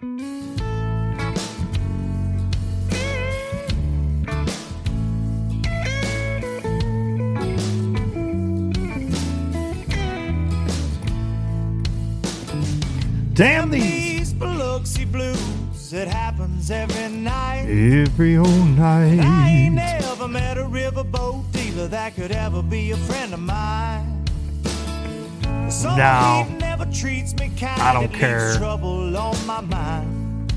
Damn these Biloxi blues, it happens every night. every old night. I ain't never met a riverboat dealer that could ever be a friend of mine. No. never treats me kind. I don't care. Trouble on my mind.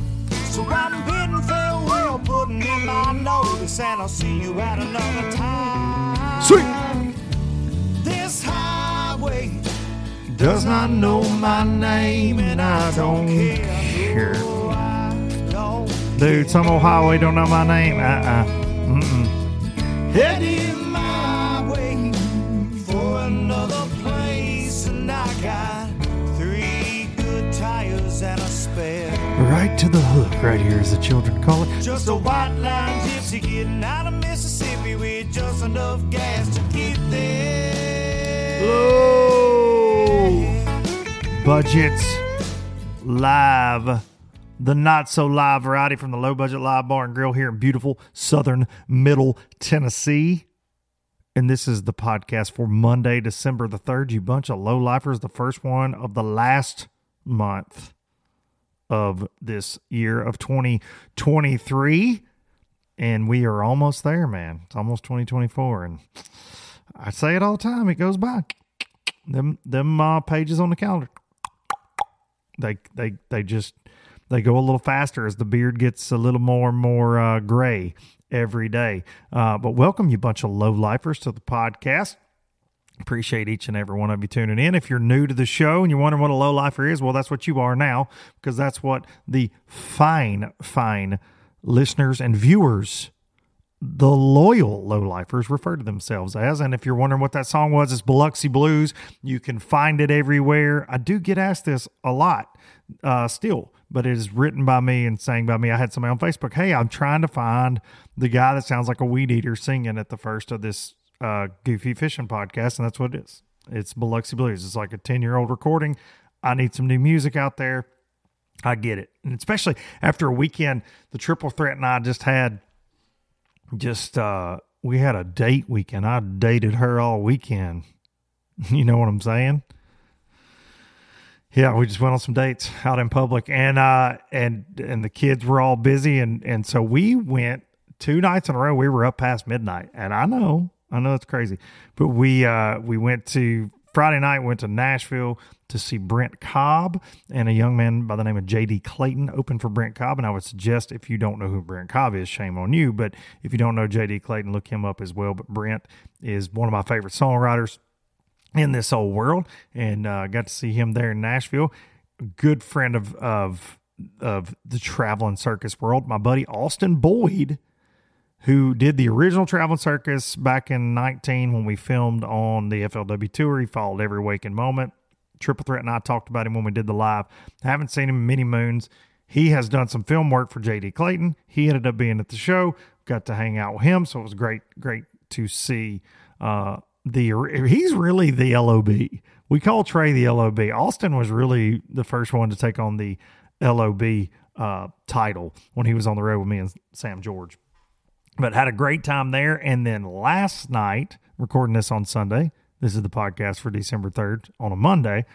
So I'm bidding farewell, putting in my notice, and I'll see you at another time. Sweet. This highway Does not know my name and I don't care. care. No, I don't Dude, some old highway don't know my name. Uh-uh. Mm-mm. Heading my way for another Right to the hook, right here, as the children call it. Just a white line gypsy getting out of Mississippi with just enough gas to get there. Low budgets live. The not so live variety from the low budget live bar and grill here in beautiful southern middle Tennessee. And this is the podcast for Monday, December the 3rd. You bunch of low lifers, the first one of the last month of this year of 2023. And we are almost there, man. It's almost 2024. And I say it all the time, it goes by. Them them uh, pages on the calendar. They they they just they go a little faster as the beard gets a little more and more uh, gray every day. Uh, but welcome you bunch of low lifers to the podcast. Appreciate each and every one of you tuning in. If you're new to the show and you're wondering what a low lifer is, well, that's what you are now because that's what the fine, fine listeners and viewers the loyal low lifers refer to themselves as. And if you're wondering what that song was, it's Biloxi Blues. You can find it everywhere. I do get asked this a lot uh, still, but it is written by me and sang by me. I had somebody on Facebook, hey, I'm trying to find the guy that sounds like a weed eater singing at the first of this uh, Goofy Fishing podcast. And that's what it is. It's Biloxi Blues. It's like a 10 year old recording. I need some new music out there. I get it. And especially after a weekend, the triple threat and I just had just uh we had a date weekend. I dated her all weekend. You know what I'm saying? Yeah, we just went on some dates out in public and uh and and the kids were all busy and and so we went two nights in a row. We were up past midnight. And I know, I know it's crazy. But we uh we went to Friday night went to Nashville to see Brent Cobb and a young man by the name of JD Clayton open for Brent Cobb. And I would suggest if you don't know who Brent Cobb is, shame on you. But if you don't know JD Clayton, look him up as well. But Brent is one of my favorite songwriters in this whole world, and uh, got to see him there in Nashville. Good friend of of of the traveling circus world, my buddy Austin Boyd who did the original Traveling Circus back in 19 when we filmed on the FLW tour. He followed every waking moment. Triple Threat and I talked about him when we did the live. haven't seen him in many moons. He has done some film work for JD Clayton. He ended up being at the show. Got to hang out with him, so it was great, great to see. Uh, the he's really the LOB. We call Trey the LOB. Austin was really the first one to take on the LOB uh, title when he was on the road with me and Sam George but had a great time there. And then last night, recording this on Sunday, this is the podcast for December 3rd on a Monday.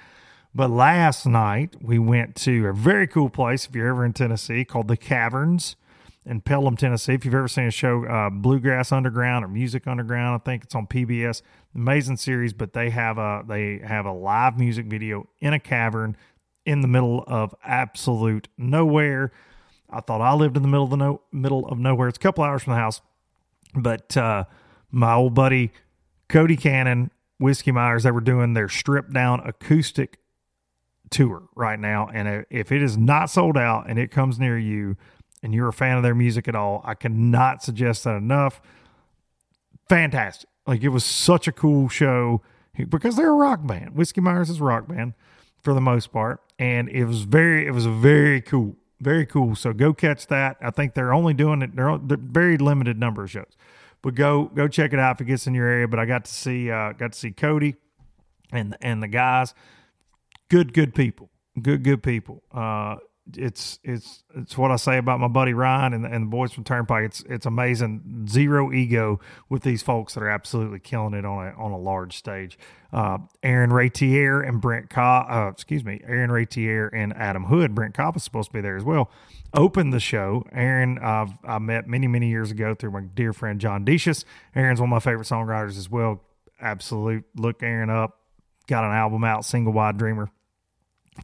But last night we went to a very cool place if you're ever in Tennessee called the Caverns in Pelham, Tennessee. If you've ever seen a show, uh, Bluegrass Underground or Music Underground, I think it's on PBS. Amazing series, but they have a they have a live music video in a cavern in the middle of absolute nowhere. I thought I lived in the middle of the no, middle of nowhere. It's a couple hours from the house, but uh, my old buddy Cody Cannon, Whiskey Myers, they were doing their stripped down acoustic tour right now, and if it is not sold out and it comes near you, and you're a fan of their music at all, I cannot suggest that enough. Fantastic. Like it was such a cool show because they're a rock band. Whiskey Myers is a rock band for the most part. And it was very, it was very cool. Very cool. So go catch that. I think they're only doing it, they're, they're very limited number of shows. But go go check it out if it gets in your area. But I got to see uh got to see Cody and and the guys. Good, good people. Good, good people. Uh it's it's it's what I say about my buddy Ryan and, and the boys from Turnpike. It's it's amazing. Zero ego with these folks that are absolutely killing it on a on a large stage. Uh, Aaron Raitiere and Brent Cobb, uh, excuse me, Aaron Raitiere and Adam Hood. Brent Cobb is supposed to be there as well. Opened the show. Aaron, uh, I met many many years ago through my dear friend John Decius. Aaron's one of my favorite songwriters as well. Absolute. Look Aaron up. Got an album out, Single Wide Dreamer.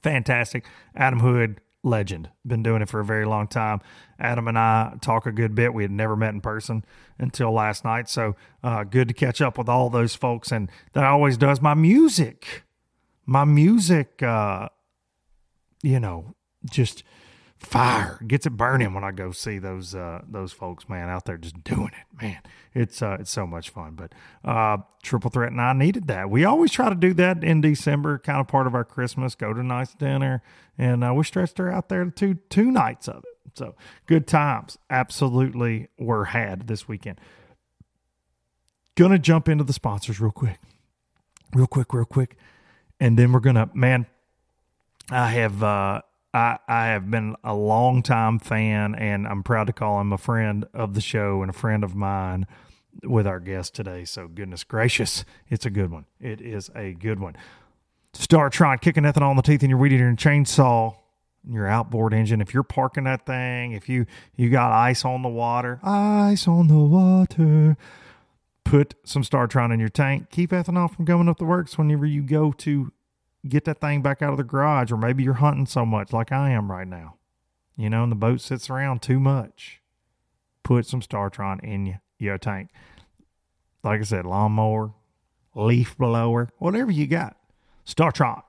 Fantastic. Adam Hood, legend. Been doing it for a very long time. Adam and I talk a good bit. We had never met in person until last night. So uh, good to catch up with all those folks. And that always does my music. My music, uh, you know, just fire gets it burning when I go see those uh, those folks, man, out there just doing it, man. It's uh, it's so much fun. But uh, Triple Threat and I needed that. We always try to do that in December, kind of part of our Christmas. Go to nice dinner, and uh, we stretched her out there to two two nights of it. So good times, absolutely were had this weekend. Gonna jump into the sponsors real quick, real quick, real quick, and then we're gonna man. I have uh, I, I have been a long time fan, and I'm proud to call him a friend of the show and a friend of mine with our guest today. So, goodness gracious, it's a good one. It is a good one. StarTron kicking ethanol on the teeth in your weed eater and chainsaw, your outboard engine. If you're parking that thing, if you you got ice on the water, ice on the water, put some StarTron in your tank. Keep ethanol from going up the works whenever you go to get that thing back out of the garage, or maybe you're hunting so much like I am right now, you know, and the boat sits around too much. Put some StarTron in your tank. Like I said, lawnmower, leaf blower, whatever you got. StarTron.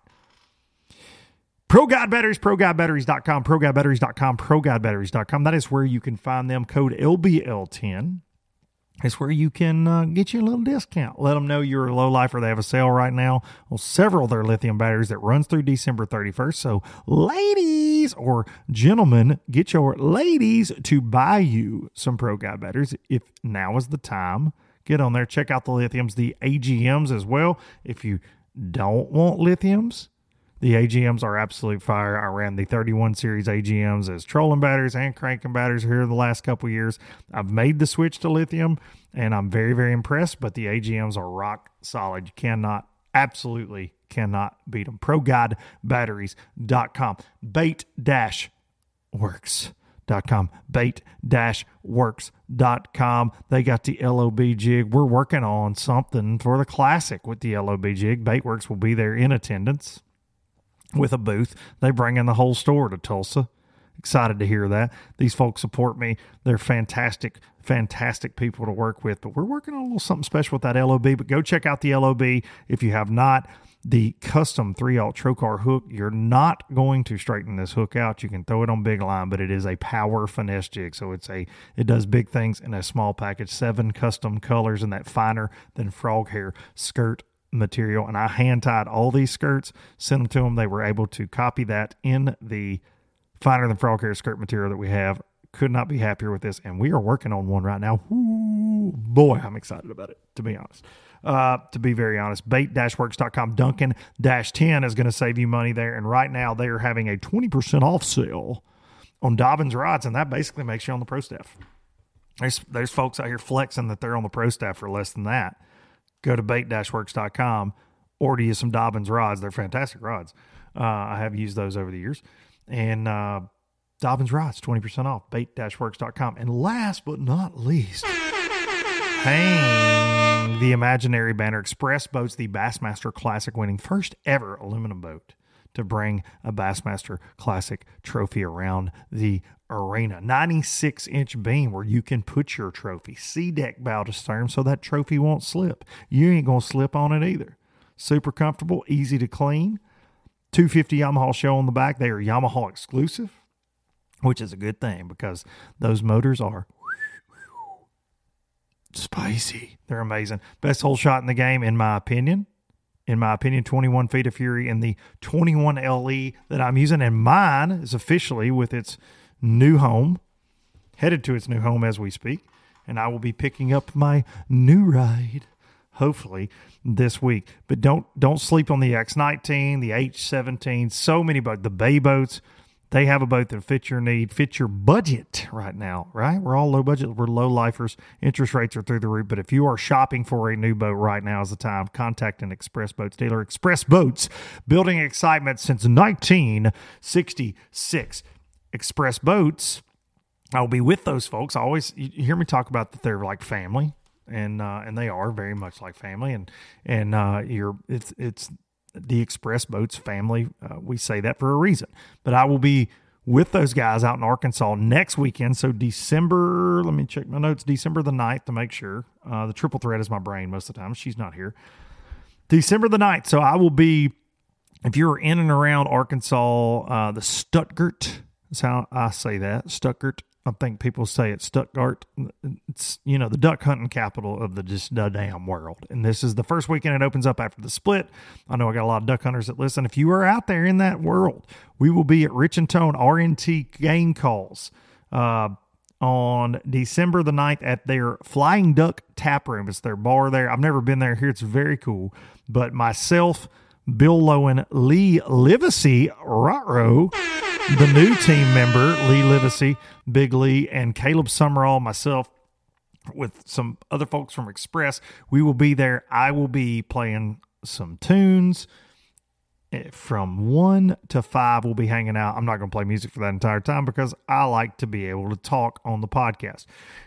Pro Guide Batteries, ProGuideBatteries.com, ProGuideBatteries.com, ProGuideBatteries.com. That is where you can find them. Code LBL10 it's where you can uh, get you a little discount. Let them know you're a low lifer. They have a sale right now on several of their lithium batteries that runs through December 31st. So, ladies or gentlemen, get your ladies to buy you some Pro Guide batteries. If now is the time, get on there. Check out the lithiums, the AGMs as well. If you don't want lithiums, the AGMs are absolute fire. I ran the 31 series AGMs as trolling batteries and cranking batteries here the last couple years. I've made the switch to lithium and I'm very, very impressed, but the AGMs are rock solid. You cannot, absolutely cannot beat them. ProGuideBatteries.com. Bait dash works. Com bait dash works.com they got the lob jig we're working on something for the classic with the lob jig baitworks will be there in attendance with a booth. They bring in the whole store to Tulsa. Excited to hear that. These folks support me. They're fantastic, fantastic people to work with. But we're working on a little something special with that LOB. But go check out the LOB if you have not. The custom three alt trocar hook, you're not going to straighten this hook out. You can throw it on big line, but it is a power finesse jig. So it's a it does big things in a small package. Seven custom colors in that finer than frog hair skirt material and I hand tied all these skirts, sent them to them. They were able to copy that in the finer than frog hair skirt material that we have. Could not be happier with this. And we are working on one right now. Ooh, boy, I'm excited about it, to be honest. Uh, to be very honest, bait-works.com Duncan dash 10 is going to save you money there. And right now they are having a 20% off sale on Dobbins rods. And that basically makes you on the pro staff. There's, there's folks out here flexing that they're on the pro staff for less than that go to bait-works.com, order you some Dobbins rods. They're fantastic rods. Uh, I have used those over the years. And uh, Dobbins Rods, 20% off, bait-works.com. And last but not least, hang the imaginary banner Express Boats, the Bassmaster Classic winning first ever aluminum boat to bring a Bassmaster Classic trophy around the arena. 96 inch beam where you can put your trophy. Sea deck bow to stern so that trophy won't slip. You ain't going to slip on it either. Super comfortable, easy to clean. 250 Yamaha show on the back. They are Yamaha exclusive, which is a good thing because those motors are spicy. They're amazing. Best hole shot in the game, in my opinion. In my opinion, 21 feet of fury and the 21 LE that I'm using. And mine is officially with its new home, headed to its new home as we speak. And I will be picking up my new ride, hopefully, this week. But don't don't sleep on the X19, the H17, so many boats, the bay boats. They have a boat that fits your need, fits your budget right now, right? We're all low budget. We're low lifers. Interest rates are through the roof. But if you are shopping for a new boat right now is the time. Contact an Express Boats dealer. Express Boats, building excitement since 1966. Express Boats, I'll be with those folks. I always you hear me talk about that they're like family, and uh, and they are very much like family, and and uh, you're it's it's the Express Boats family. Uh, we say that for a reason. But I will be with those guys out in Arkansas next weekend. So December, let me check my notes. December the 9th to make sure. Uh, the triple threat is my brain most of the time. She's not here. December the 9th. So I will be, if you're in and around Arkansas, uh, the Stuttgart is how I say that. Stuttgart I think people say it's Stuttgart. It's you know the duck hunting capital of the just the damn world. And this is the first weekend it opens up after the split. I know I got a lot of duck hunters that listen. If you are out there in that world, we will be at Rich-N-Tone RNT Game Calls uh, on December the 9th at their Flying Duck Tap Room. It's their bar there. I've never been there. Here it's very cool. But myself, Bill Lowen, Lee Livesey, Rotro the new team member, Lee Livesey, Big Lee, and Caleb Sumrall, myself, with some other folks from Express. We will be there. I will be playing some tunes. Eh, From one to five, we'll be hanging out. I'm not going to play music for that entire time because I like to be able to talk on the podcast.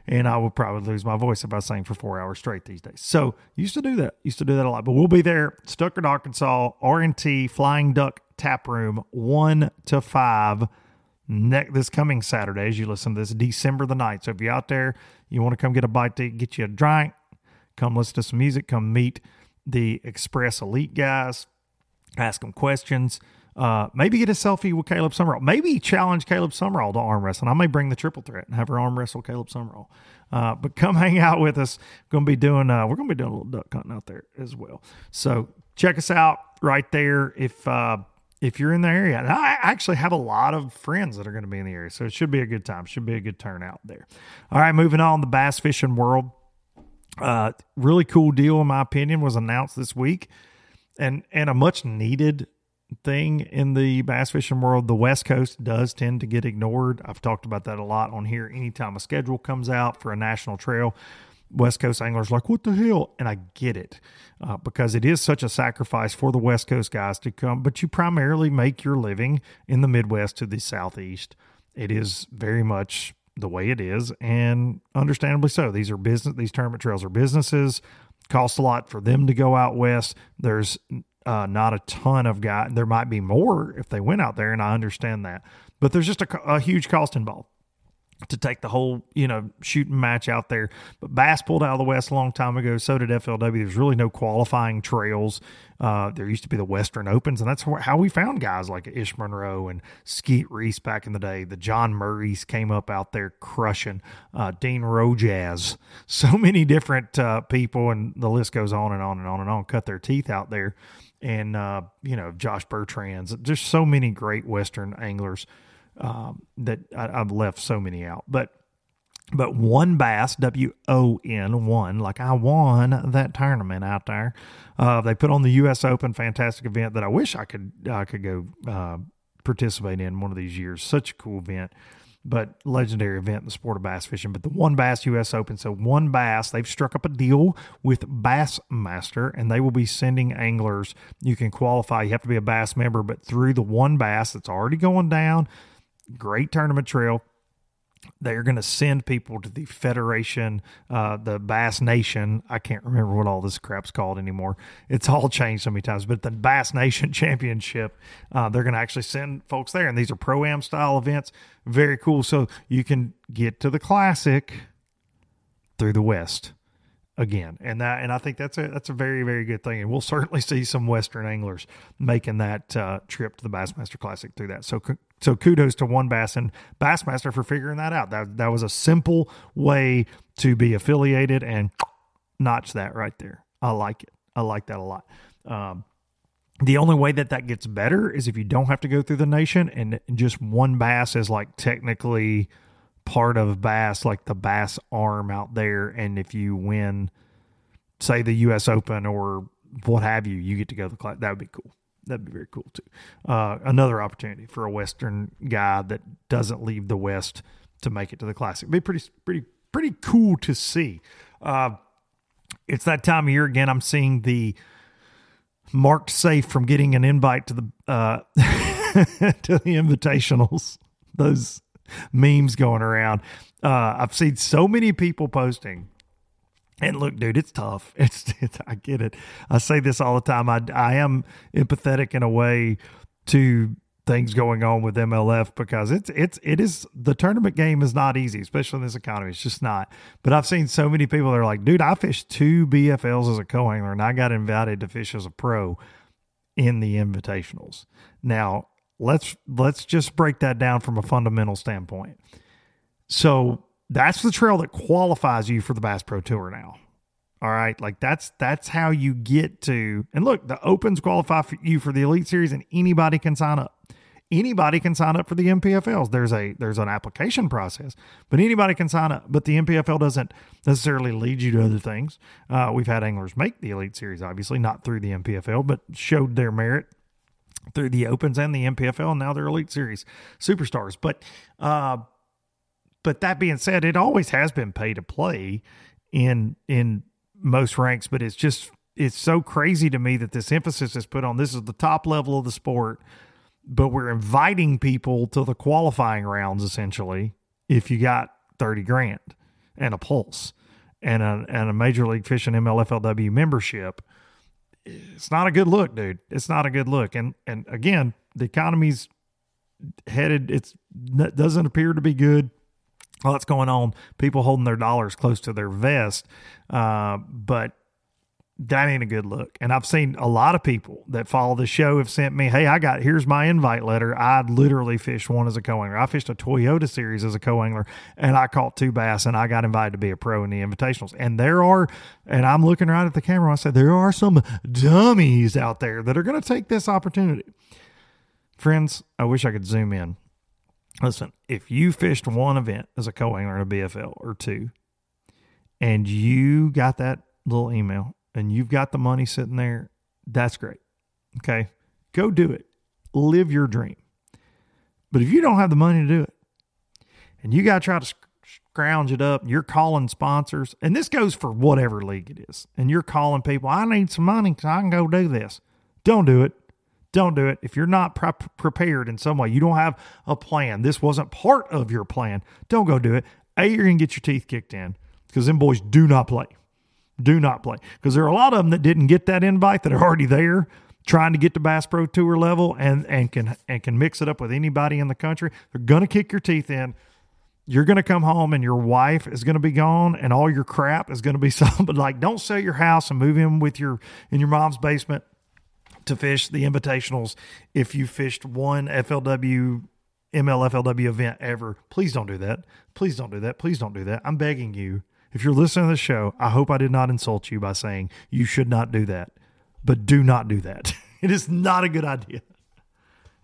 And I would probably lose my voice if I sang for four hours straight these days. So, used to do that. Used to do that a lot. But we'll be there, Stuttgart, Arkansas, R&T, Flying Duck Tap Room, 1 to 5 ne- this coming Saturday as you listen to this, December the 9th. So if you're out there, you want to come get a bite to get you a drink, come listen to some music, come meet the Express Elite guys, ask them questions. Uh, maybe get a selfie with Caleb Sumrall. Maybe challenge Caleb Sumrall to arm wrestling. I may bring the triple threat and have her arm wrestle Caleb Sumrall. Uh, but come hang out with us. Going to be doing. Uh, we're going to be doing a little duck hunting out there as well. So check us out right there. If uh, if you're in the area, and I actually have a lot of friends that are going to be in the area, so it should be a good time. Should be a good turnout there. All right, moving on. The bass fishing world. Uh, really cool deal, in my opinion, was announced this week, and and a much needed thing in the bass fishing world. The West Coast does tend to get ignored. I've talked about that a lot on here. Anytime a schedule comes out for a national trail, West Coast anglers like, what the hell? And I get it uh, because it is such a sacrifice for the West Coast guys to come, but you primarily make your living in the Midwest to the Southeast. It is very much the way it is, and understandably so. These are business, these tournament trails are businesses, cost a lot for them to go out west. There's uh, not a ton of guys. There might be more if they went out there, and I understand that, but there's just a, a huge cost involved to take the whole, you know, shooting match out there. But Bass pulled out of the West a long time ago. So did FLW. There's really no qualifying trails. Uh, there used to be the Western Opens, and that's how we found guys like Ish Monroe and Skeet Reese back in the day. The John Murrays came up out there crushing. Uh, Dean Rojas. So many different uh, people, and the list goes on and on and on and on. Cut their teeth out there. And, uh, you know, Josh Bertrand's. Just so many great Western anglers um, that I, I've left so many out. But but WON Bass, W O N, one, like I won that tournament out there. Uh, they put on the U.S. Open, fantastic event that I wish I could I could go uh, participate in one of these years. Such a cool event. but legendary event in the sport of bass fishing. But the WON Bass U.S. Open, so WON Bass, they've struck up a deal with Bassmaster, and they will be sending anglers. You can qualify. You have to be a Bass member, but through the WON Bass that's already going down, great tournament trail they're going to send people to the Federation, uh, the Bass Nation. I can't remember what all this crap's called anymore. It's all changed so many times, but the Bass Nation Championship, uh, they're going to actually send folks there. And these are pro am style events. Very cool. So you can get to the Classic through the West again. And that and i think that's a that's a very very good thing. And we'll certainly see some western anglers making that uh, trip to the bassmaster classic through that. So so kudos to WON Bass and bassmaster for figuring that out. That that was a simple way to be affiliated and notch that right there. I like it. I like that a lot. Um, the only way that that gets better is if you don't have to go through the nation and just WON Bass is like technically part of bass like the bass arm out there. And if you win say the us open or what have you you get to go to the class that would be cool. That'd be very cool too. Uh, another opportunity for a western guy that doesn't leave the west to make it to the classic. Be pretty pretty pretty cool to see. Uh, it's that time of year again. I'm seeing the marked safe from getting an invite to the uh, to the invitationals. Those memes going around. Uh, I've seen so many people posting. And look, dude, it's tough. It's, it's, I get it. I say this all the time. I I am empathetic in a way to things going on with MLF because it's it's it is the tournament game is not easy, especially in this economy. It's just not. But I've seen so many people that are like, dude, I fished two BFLs as a co-angler and I got invited to fish as a pro in the invitationals. Now, let's let's just break that down from a fundamental standpoint. So that's the trail that qualifies you for the Bass Pro Tour now. All right, like that's that's how you get to. And look, the Opens qualify for you for the Elite Series, and anybody can sign up. Anybody can sign up for the NPFLs. There's a there's an application process, but anybody can sign up. But the NPFL doesn't necessarily lead you to other things. Uh, we've had anglers make the Elite Series, obviously not through the NPFL, but showed their merit through the Opens and the and now they're Elite Series superstars. But uh, but that being said, it always has been pay to play in in most ranks. But it's just it's so crazy to me that this emphasis is put on this is the top level of the sport, but we're inviting people to the qualifying rounds essentially if you got thirty grand and a pulse and a and a major league fishing MLFLW membership it's not a good look, dude. It's not a good look. And and again, the economy's headed. It's doesn't appear to be good. What's going on? People holding their dollars close to their vest, uh, but that ain't a good look. And I've seen a lot of people that follow the show have sent me, hey, I got here's my invite letter. I literally fished one as a co-angler. I fished a Toyota series as a co-angler and I caught two bass and I got invited to be a pro in the invitationals. And there are, and I'm looking right at the camera, I said, there are some dummies out there that are going to take this opportunity. Friends, I wish I could zoom in. Listen, if you fished one event as a co-angler in a BFL or two, and you got that little email and you've got the money sitting there, that's great. Okay. Go do it. Live your dream. But if you don't have the money to do it and you got to try to scrounge it up, you're calling sponsors, and this goes for whatever league it is, and you're calling people, I need some money because I can go do this. Don't do it. Don't do it. If you're not pre- prepared in some way, you don't have a plan, this wasn't part of your plan, don't go do it. A, you're going to get your teeth kicked in because them boys do not play do not play because there are a lot of them that didn't get that invite that are already there trying to get to Bass Pro Tour level and and can and can mix it up with anybody in the country. They're going to kick your teeth in. You're going to come home and your wife is going to be gone and all your crap is going to be. But like, don't sell your house and move in with your in your mom's basement to fish the invitationals. If you fished one FLW MLFLW event ever, please don't do that. Please don't do that. Please don't do that. I'm begging you if you're listening to the show, I hope I did not insult you by saying you should not do that. But do not do that. it is not a good idea.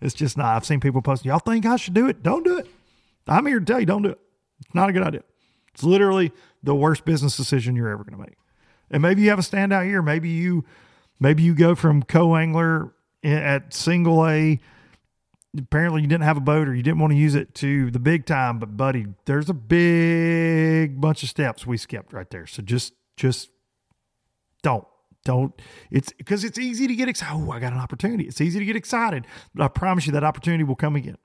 It's just not. I've seen people posting, y'all think I should do it? Don't do it. I'm here to tell you, don't do it. It's not a good idea. It's literally the worst business decision you're ever going to make. And maybe you have a standout year. Maybe you, maybe you go from co-angler at single A apparently you didn't have a boat or you didn't want to use it to the big time, but buddy, there's a big bunch of steps we skipped right there. So just just don't don't it's because it's easy to get excited. Oh, I got an opportunity. It's easy to get excited, but I promise you that opportunity will come again.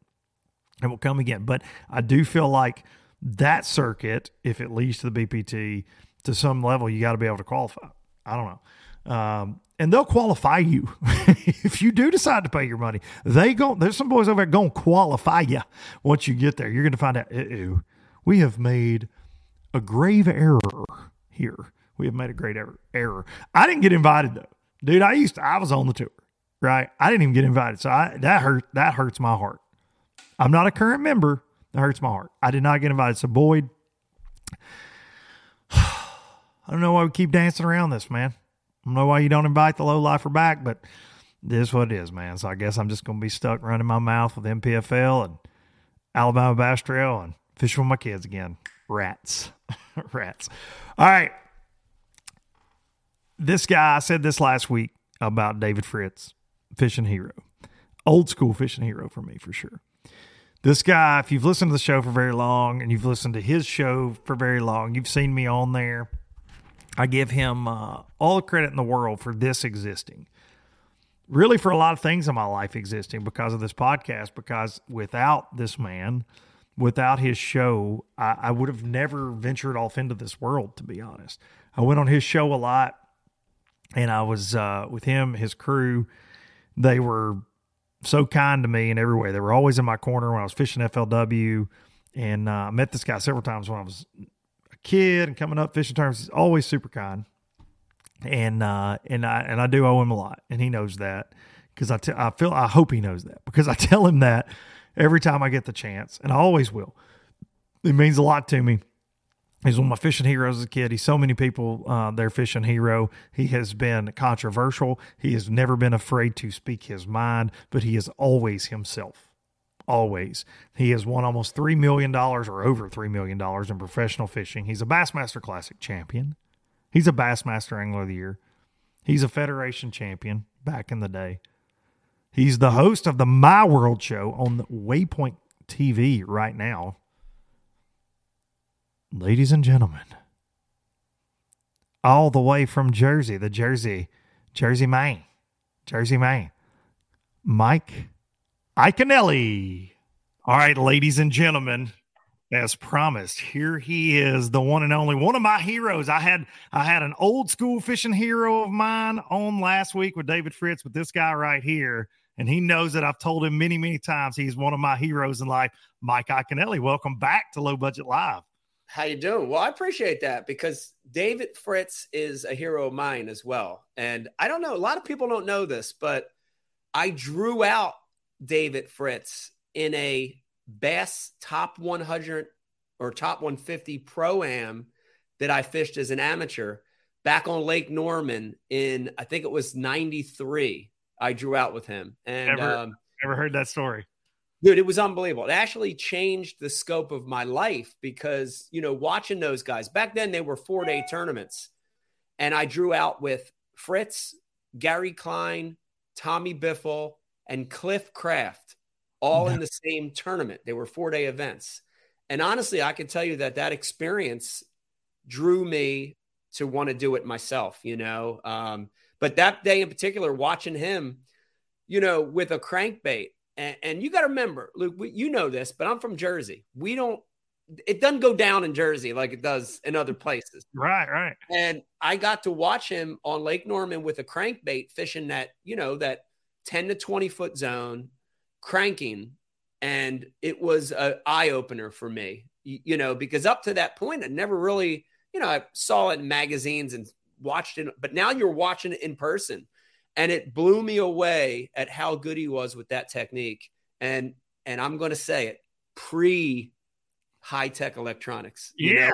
It will come again. But I do feel like that circuit, if it leads to the BPT to some level, you got to be able to qualify. I don't know. Um, and they'll qualify you if you do decide to pay your money. They go. There's some boys over there going to qualify you once you get there. You're going to find out. We have made a grave error here. We have made a great error. Error. I didn't get invited though, dude. I used to. I was on the tour, right? I didn't even get invited, so I, that hurt. That hurts my heart. I'm not a current member. That hurts my heart. I did not get invited. So Boyd, I don't know why we keep dancing around this, man. I don't know why you don't invite the low lifer back, but this is what it is, man. So I guess I'm just going to be stuck running my mouth with NPFL and Alabama Bass Trail and fishing with my kids again. Rats. Rats. All right. This guy, I said this last week about David Fritz, fishing hero. Old school fishing hero for me, for sure. This guy, if you've listened to the show for very long and you've listened to his show for very long, you've seen me on there. I give him uh, all the credit in the world for this existing. Really, for a lot of things in my life existing because of this podcast, because without this man, without his show, I, I would have never ventured off into this world, to be honest. I went on his show a lot and I was uh, with him, his crew. They were so kind to me in every way. They were always in my corner when I was fishing FLW, and uh, I met this guy several times when I was kid and coming up fishing terms. He's always super kind, and uh, and I and I do owe him a lot, and he knows that because I, t- I feel I hope he knows that because I tell him that every time I get the chance, and I always will. It means a lot to me He's one of my fishing heroes as a kid. He's so many people uh, their fishing hero. He has been controversial. He has never been afraid to speak his mind, but he is always himself. Always. He has won almost $3 million or over $3 million in professional fishing. He's a Bassmaster Classic champion. He's a Bassmaster Angler of the Year. He's a Federation champion back in the day. He's the host of the My World show on Waypoint TV right now ladies and gentlemen, all the way from Jersey, the Jersey, Jersey, Maine, Jersey, Maine, Mike Iaconelli. All right, ladies and gentlemen, as promised, here he is, the one and only one of my heroes. I had I had an old school fishing hero of mine on last week with David Fritz, but this guy right here, and he knows that I've told him many, many times he's one of my heroes in life. Mike Iaconelli, welcome back to Low Budget Live. How you doing? Well, I appreciate that because David Fritz is a hero of mine as well. And I don't know, a lot of people don't know this, but I drew out David Fritz in a Bass top 100 or top 150 pro am that I fished as an amateur back on Lake Norman in I think it was 93. I drew out with him. And never, um, never heard that story. Dude, it was unbelievable. It actually changed the scope of my life because, you know, watching those guys back then, they were four day tournaments. And I drew out with Fritz, Gary Klein, Tommy Biffle, and Cliff Craft all yeah. in the same tournament. They were four day events. And honestly, I can tell you that that experience drew me to want to do it myself, you know. Um, but that day in particular, watching him, you know, with a crankbait, and, and you got to remember, Luke, we, you know this, but I'm from Jersey. We don't, it doesn't go down in Jersey like it does in other places. Right, right. And I got to watch him on Lake Norman with a crankbait fishing that, you know, that 10 to 20 foot zone, cranking. And it was an eye opener for me, you, know, because up to that point, I never really, you know, I saw it in magazines and watched it, but now you're watching it in person and it blew me away at how good he was with that technique. And and I'm going to say it pre high tech electronics. Yes.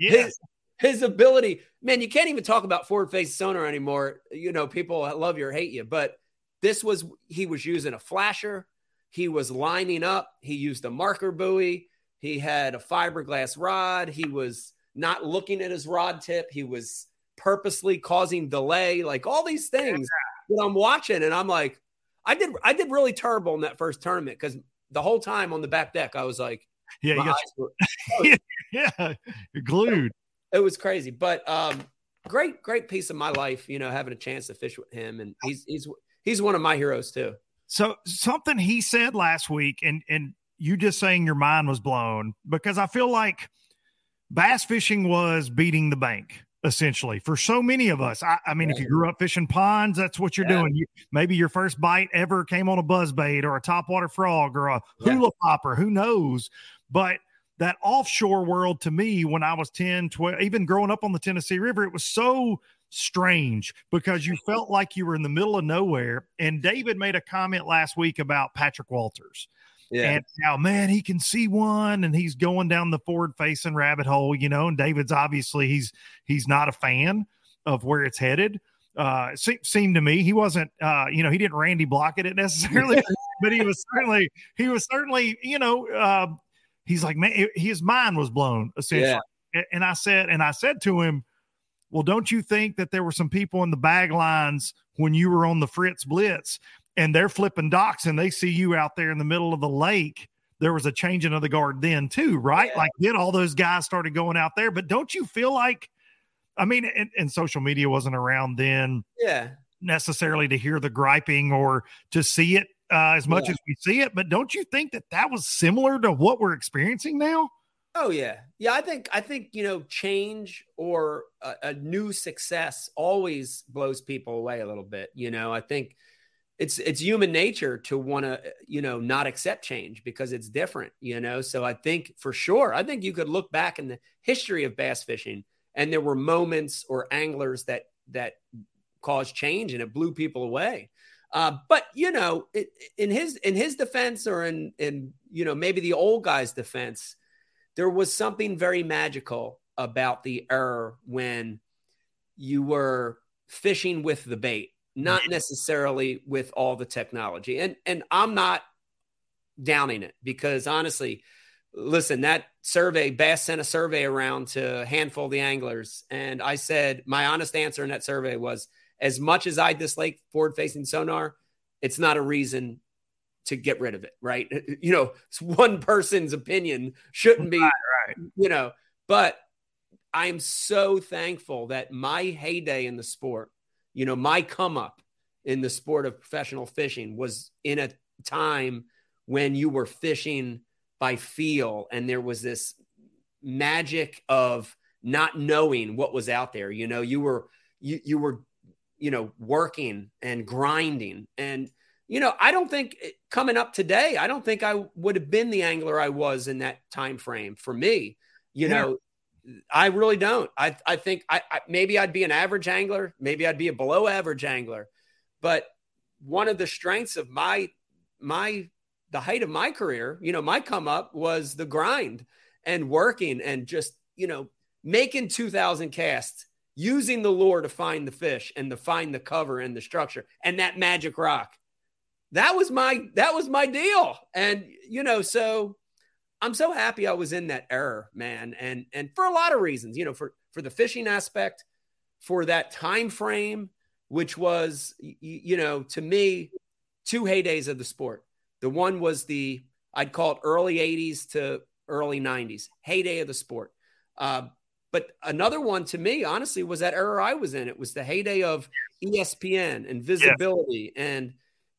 Know? His, his ability, man, you can't even talk about forward face sonar anymore. You know, people love you or hate you, but this was he was using a flasher, he was lining up, he used a marker buoy, he had a fiberglass rod, he was not looking at his rod tip, he was purposely causing delay, like all these things that I'm watching. And I'm like, I did I did really terrible in that first tournament because the whole time on the back deck I was like, Yeah, you got eyes were- yeah, you're glued. it was crazy. But um, great great piece of my life, you know, having a chance to fish with him, and he's he's he's one of my heroes too. So something he said last week, and and you just saying your mind was blown because I feel like bass fishing was beating the bank essentially for so many of us. I, I mean, if you grew up fishing ponds, that's what you're Yeah. doing. You, maybe your first bite ever came on a buzz bait or a topwater frog or a Yeah. hula popper, who knows? But that offshore world to me, when I was 10, 12, even growing up on the Tennessee River, it was so strange because you felt like you were in the middle of nowhere. And David made a comment last week about Patrick Walters and now, man he can see one and he's going down the forward facing rabbit hole you know and david's obviously he's he's not a fan of where it's headed. Uh se- seemed to me he wasn't uh you know he didn't Randy Blaukat necessarily but he was certainly he was certainly you know uh he's like man his mind was blown essentially. A- and i said and i said to him well don't you think that there were some people in the bag lines when you were on the fritz blitz and they're flipping docks and they see you out there in the middle of the lake there was a changing of the guard then too right Yeah. like then all those guys started going out there but don't you feel like i mean and, and social media wasn't around then yeah. necessarily to hear the griping or to see it uh, as much Yeah. as we see it but don't you think that that was similar to what we're experiencing now Oh yeah, yeah. I think I think you know change or a, a new success always blows people away a little bit. You know, I think it's it's human nature to want to you know not accept change because it's different. You know, so I think for sure, I think you could look back in the history of bass fishing, and there were moments or anglers that that caused change and it blew people away. Uh, but you know, it, in his in his defense, or in in you know maybe the old guy's defense, there was something very magical about the error when you were fishing with the bait, not necessarily with all the technology. And and I'm not downing it because honestly, listen, that survey, Bass sent a survey around to a handful of the anglers, and I said my honest answer in that survey was as much as I dislike forward facing sonar, it's not a reason to get rid of it, right? You know, it's one person's opinion shouldn't be, you know, but I'm so thankful that my heyday in the sport, you know, my come up in the sport of professional fishing was in a time when you were fishing by feel and there was this magic of not knowing what was out there. You know, you were you you were you know working and grinding and you know i don't think eh, coming up today i don't think i would have been the angler i was in that time frame for me. You Yeah. know i really don't. I i think I, I maybe i'd be an average angler maybe i'd be a below average angler but one of the strengths of my my the height of my career you know my come up was the grind and working and just you know making 2000 casts using the lure to find the fish and to find the cover and the structure and that magic rock that was my that was my deal. And you know so i'm so happy i was in that era man. And and for a lot of reasons you know for for the fishing aspect for that time frame which was y- y- you know to me two heydays of the sport. The one was the i'd call it early 80s to early 90s heyday of the sport. Uh, but another one to me, honestly, was that era I was in. It was the heyday of ESPN and visibility, and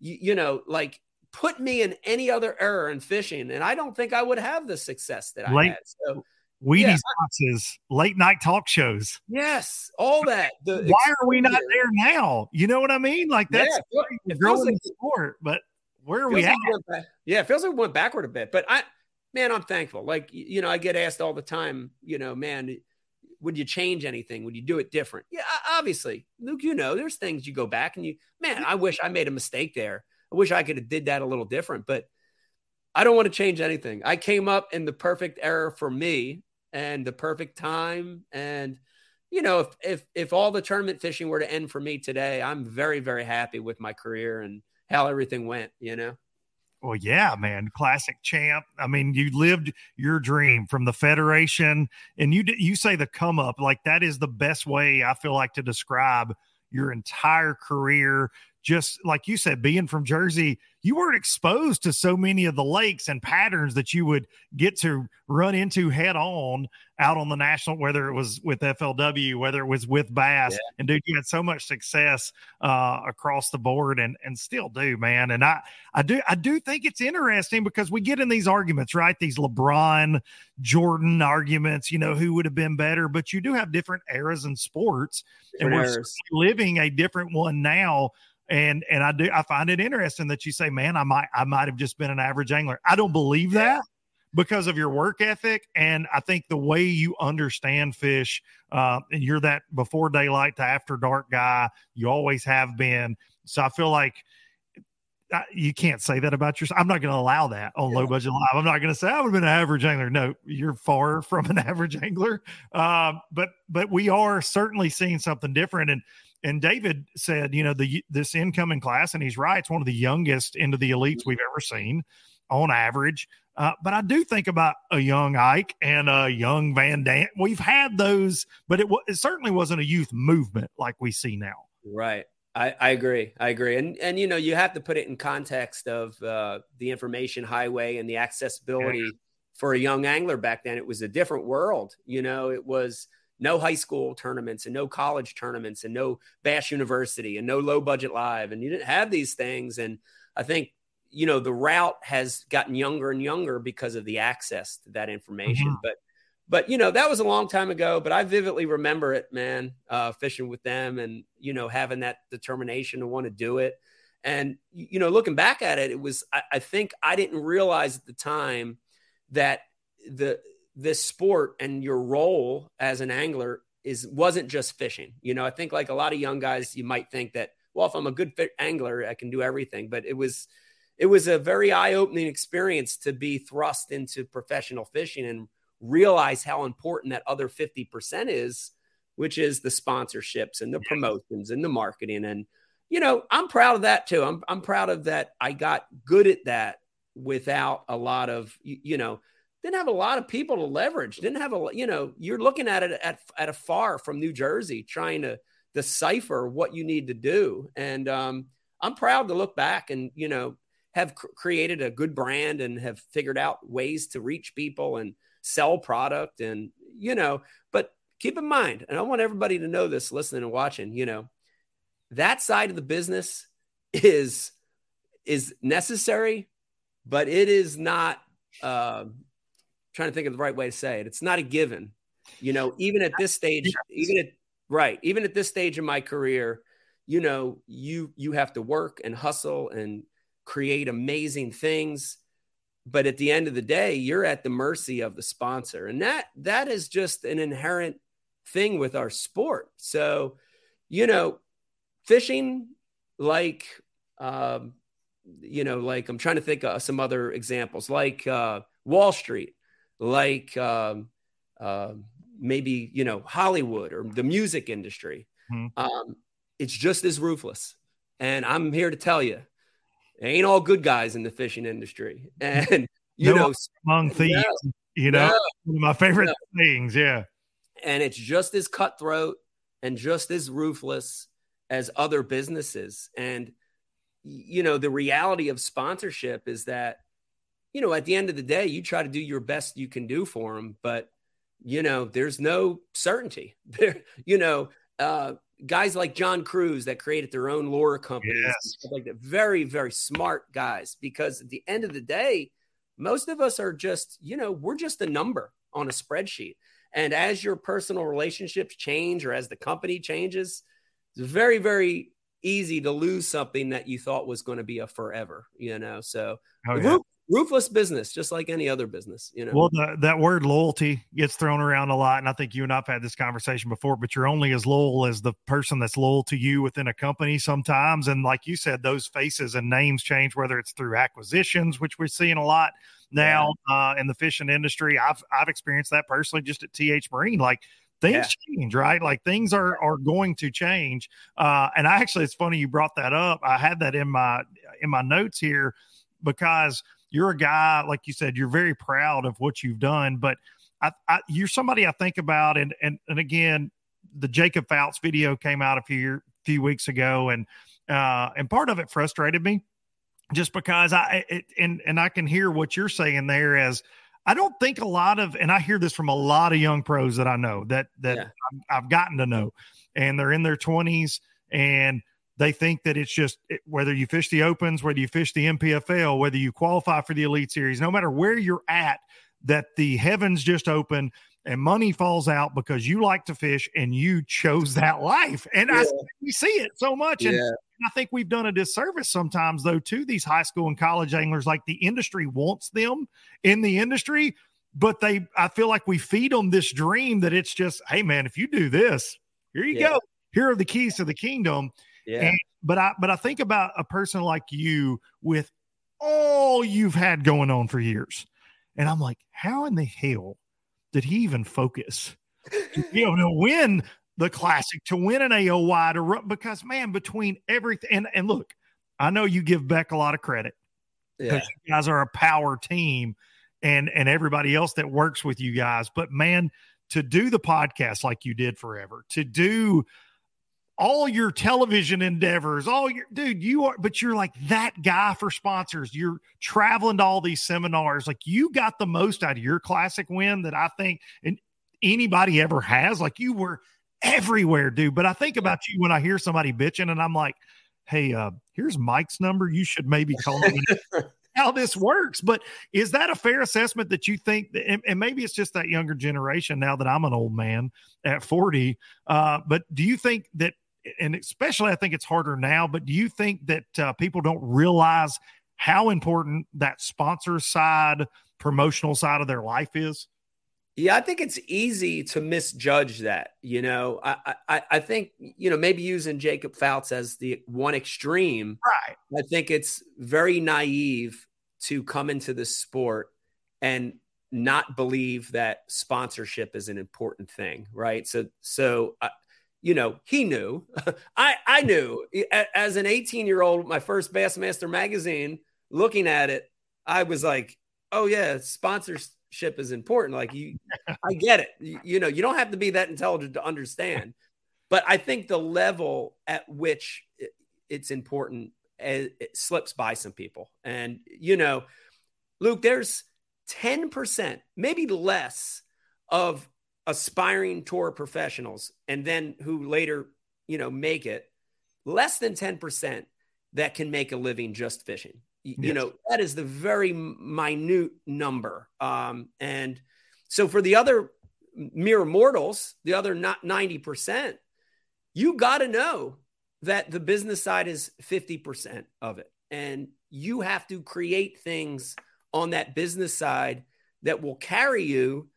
you, you know, like put me in any other era in fishing, and I don't think I would have the success that I Late- had. So, Wheaties Yeah. boxes, late night talk shows. yes, all that. The Why are we not there now? You know what I mean? Like that's Yeah, it feels- it feels growing like- sport, but where are we like at? we yeah, it feels like we went backward a bit. But I, man, I'm thankful. Like you know, I get asked all the time. You know, man, would you change anything? Would you do it different? Yeah, obviously, Luke. You know, there's things you go back and you, man, I wish I made a mistake there. I wish I could have did that a little different. But I don't want to change anything. I came up in the perfect era for me and the perfect time and. You know, if if if all the tournament fishing were to end for me today, I'm very very happy with my career and how everything went. You know. Well, yeah, man, classic champ. I mean, you lived your dream from the federation, and you you say the come up like that is the best way I feel like to describe your entire career just like you said, being from Jersey, you weren't exposed to so many of the lakes and patterns that you would get to run into head on out on the national, whether it was with FLW, whether it was with Bass. Yeah. And dude, you had so much success uh, across the board and and still do, man. And I I do I do think it's interesting because we get in these arguments, right? These LeBron, Jordan arguments, you know, who would have been better, but you do have different eras in sports. Different and we're living a different one now and and I do I find it interesting that you say, man, I might I might have just been an average angler. I don't believe that because of your work ethic, and I think the way you understand fish, uh, and you're that before daylight to after dark guy. You always have been. So I feel like you can't say that about yourself. I'm not going to allow that on yeah. low budget live. I'm not going to say I would have been an average angler. No, you're far from an average angler. Uh, but but we are certainly seeing something different. And and David said, you know, the this incoming class, and he's right. It's one of the youngest into the elites we've ever seen on average. Uh, but I do think about a young Ike and a young Van Dam. We've had those, but it, w- it certainly wasn't a youth movement like we see now. Right. I, I agree. I agree. And and you know, you have to put it in context of uh, the information highway and the accessibility yeah. for a young angler back then. It was a different world. You know, it was no high school tournaments and no college tournaments and no Bass University and no low budget live. And you didn't have these things. And I think, you know, the route has gotten younger and younger because of the access to that information. Mm-hmm. But, but, you know, that was a long time ago, but I vividly remember it, man, uh, fishing with them and, you know, having that determination to want to do it. And, you know, looking back at it, it was, I, I think I didn't realize at the time that the, this sport and your role as an angler is wasn't just fishing. You know, I think like a lot of young guys, you might think that, well, if I'm a good fit angler, I can do everything. But it was it was a very eye-opening experience to be thrust into professional fishing and realize how important that other 50% is, which is the sponsorships and the promotions and the marketing. And, you know, I'm proud of that too. I'm I'm proud of that. I got good at that without a lot of, you know, didn't have a lot of people to leverage. Didn't have a you know you're looking at it at at a far from New Jersey, trying to decipher what you need to do. And um, I'm proud to look back and you know have cr- created a good brand and have figured out ways to reach people and sell product and you know. But keep in mind, and I want everybody to know this, listening and watching. You know, that side of the business is is necessary, but it is not. Uh, trying to think of the right way to say it. It's not a given. You know, even at this stage, even at right, even at this stage in my career, you know, you you have to work and hustle and create amazing things. But at the end of the day, you're at the mercy of the sponsor. And that that is just an inherent thing with our sport. So, you know, fishing like um, you know, like I'm trying to think of some other examples, like uh, Wall Street like um, uh, maybe you know Hollywood or the music industry. Mm-hmm. Um, it's just as ruthless. And I'm here to tell you, ain't all good guys in the fishing industry. And you no, know, among thieves, no, you know, no, one of my favorite things. Yeah. And it's just as cutthroat and just as ruthless as other businesses. And you know, the reality of sponsorship is that you know, at the end of the day, you try to do your best you can do for them, but you know, there's no certainty. There, you know, uh, guys like John Crews that created their own lure companies, yes. like that, very, very smart guys. Because at the end of the day, most of us are just, you know, we're just a number on a spreadsheet. And as your personal relationships change or as the company changes, it's very, very easy to lose something that you thought was going to be a forever, you know. So oh, yeah ruthless business, just like any other business. You know. Well, the, that word loyalty gets thrown around a lot, and I think you and I've had this conversation before. But you're only as loyal as the person that's loyal to you within a company sometimes. And like you said, those faces and names change, whether it's through acquisitions, which we're seeing a lot now yeah. uh, in the fishing industry. I've I've experienced that personally just at TH Marine. Like things yeah. change, right? Like things are are going to change. Uh, and I actually, it's funny you brought that up. I had that in my in my notes here because you're a guy like you said you're very proud of what you've done but I, I, you're somebody i think about and and and again the jacob fouts video came out a few few weeks ago and uh, and part of it frustrated me, just because I it, and and I can hear what you're saying there as. I don't think a lot of, and I hear this from a lot of young pros that I know that that Yeah. I've, gotten to know, and they're in their twenties and they think that it's just whether you fish the opens, whether you fish the NPFL, whether you qualify for the Elite Series, no matter where you're at, that the heavens just open and money falls out because you like to fish and you chose that life. And I we see it so much, and Yeah. I think we've done a disservice sometimes, though, to these high school and college anglers. Like the industry wants them in the industry, but they, I feel like we feed them this dream that it's just, hey, man, if you do this, here you Yeah. go. Here are the keys to the kingdom. Yeah. And, but I, but I think about a person like you with all you've had going on for years, and I'm like, how in the hell did he even focus? you know, to win the classic, to win an AOY, to run because man, between everything and and look, I know you give Beck a lot of credit yeah. you guys are a power team and and everybody else that works with you guys. But man, to do the podcast like you did forever, to do all your television endeavors, all your dude, you are, but you're like that guy for sponsors. You're traveling to all these seminars. Like you got the most out of your classic win that I think and anybody ever has. Like you were everywhere, dude. But I think about you when I hear somebody bitching and I'm like, hey, uh, here's Mike's number. You should maybe call him and how this works. But is that a fair assessment that you think, that, and, and maybe it's just that younger generation now that I'm an old man at 40. Uh, but do you think that, and especially I think it's harder now, but do you think that uh, people don't realize how important that sponsor side, promotional side of their life is? Yeah, I think it's easy to misjudge that. You know, I, I, I think you know maybe using Jacob Fouts as the one extreme. Right. I think it's very naive to come into the sport and not believe that sponsorship is an important thing, right? So, so uh, you know, he knew. I I knew as an 18 year old, my first Bassmaster magazine. Looking at it, I was like, oh yeah, sponsorship is important. Like you, I get it. You, you know, you don't have to be that intelligent to understand. But I think the level at which it, it's important eh, it slips by some people. And you know, Luke, there's 10%, maybe less of aspiring tour professionals and then who later, you know, make it less than 10% that can make a living just fishing. You, you Yes. know, that is the very minute number. Um, and so for the other mere mortals, the other not 90%, you got to know that the business side is 50% of it. And you have to create things on that business side that will carry you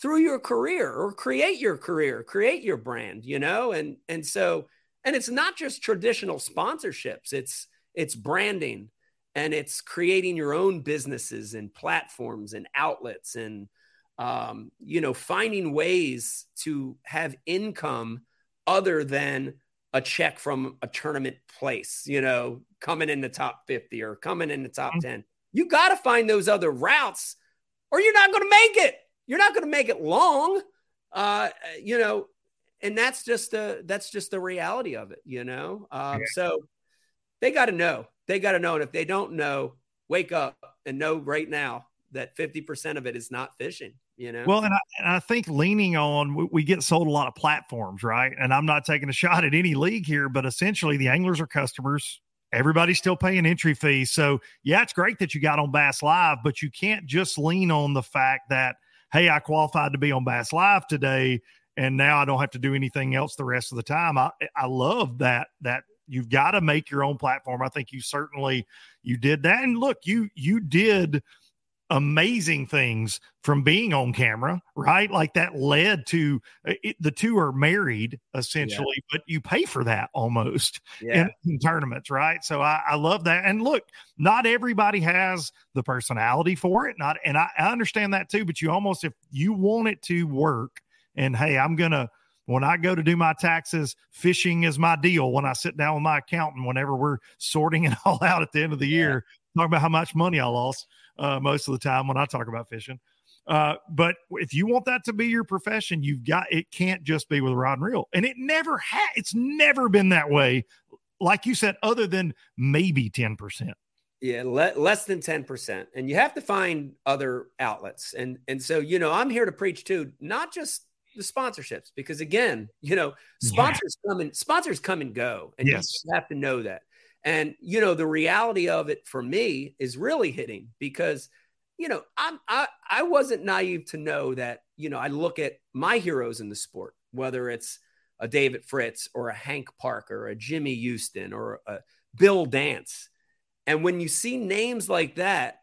through your career or create your career, create your brand, you know? And and so and it's not just traditional sponsorships, it's it's branding and it's creating your own businesses and platforms and outlets and um, you know, finding ways to have income other than a check from a tournament place, you know, coming in the top 50 or coming in the top Mhm. 10. You got to find those other routes or you're not going to make it. You're not going to make it long. Uh, you know, and that's just the that's just the reality of it, you know. Um, Yeah. so they got to know. They got to know and if they don't know, wake up and know right now that 50% of it is not fishing, you know. Well, and I, and I think leaning on, we, we get sold a lot of platforms, right? And I'm not taking a shot at any league here, but essentially the anglers are customers. Everybody's still paying entry fees. So, yeah, it's great that you got on Bass Live, but you can't just lean on the fact that, hey, I qualified to be on Bass Live today, and now I don't have to do anything else the rest of the time. I, I love that, that you've got to make your own platform. I think you certainly, you did that. And look, you, you did amazing things from being on camera, right? Like that led to uh, it, the two are married essentially, but you pay for that almost yeah. in, in tournaments, right? So I, I love that. And look, not everybody has the personality for it. Not, and I, I understand that too. But you almost, if you want it to work, and hey, I'm gonna when I go to do my taxes, fishing is my deal. When I sit down with my accountant, whenever we're sorting it all out at the end of the year, talk about how much money I lost uh, most of the time when I talk about fishing. Uh, but if you want that to be your profession, you've got it can't just be with rod and reel, and it never had. It's never been that way like you said, other than maybe 10%. Yeah, le- less than 10%. And you have to find other outlets. And and so, you know, I'm here to preach too, not just the sponsorships, because again, you know, sponsors yeah. come and sponsors come and go. And yes. you have to know that. And you know, the reality of it for me is really hitting because you know, I'm I I wasn't naive to know that, you know, I look at my heroes in the sport, whether it's a David Fritts or a Hank Parker, or a Jimmy Houston or a Bill Dance and when you see names like that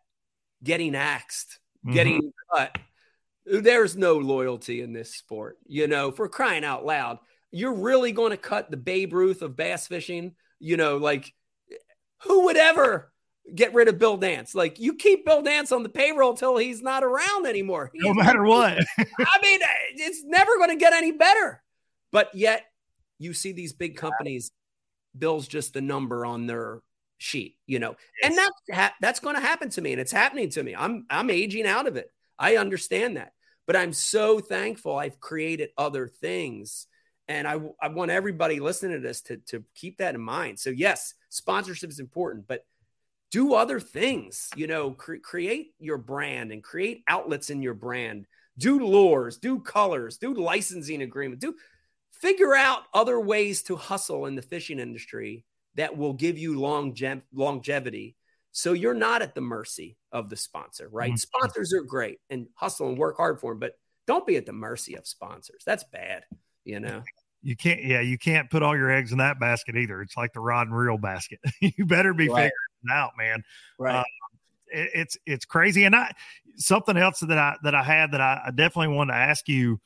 getting axed, mm-hmm. getting cut, there's no loyalty in this sport. You know, for crying out loud, you're really going to cut the Babe Ruth of bass fishing. You know, like who would ever get rid of Bill Dance? Like you keep Bill Dance on the payroll till he's not around anymore. no matter what. I mean, it's never going to get any better. But yet you see these big companies, Bill's just the number on their sheet, you know, yes. and that's that's going to happen to me, and it's happening to me. I'm I'm aging out of it. I understand that, but I'm so thankful I've created other things, and I I want everybody listening to this to to keep that in mind. So yes, sponsorship is important, but do other things. You know, cre- create your brand and create outlets in your brand. Do lures, do colors, do licensing agreement, do figure out other ways to hustle in the fishing industry that will give you longe- longevity. So you're not at the mercy of the sponsor, right? Mm-hmm. Sponsors are great and hustle and work hard for them, but don't be at the mercy of sponsors. That's bad, you know. You can't, yeah, you can't put all your eggs in that basket either. It's like the rod and reel basket. you better be right. figuring it out, man. Right. Uh, it, it's it's crazy, and I something else that I that I had that I, I definitely wanted to ask you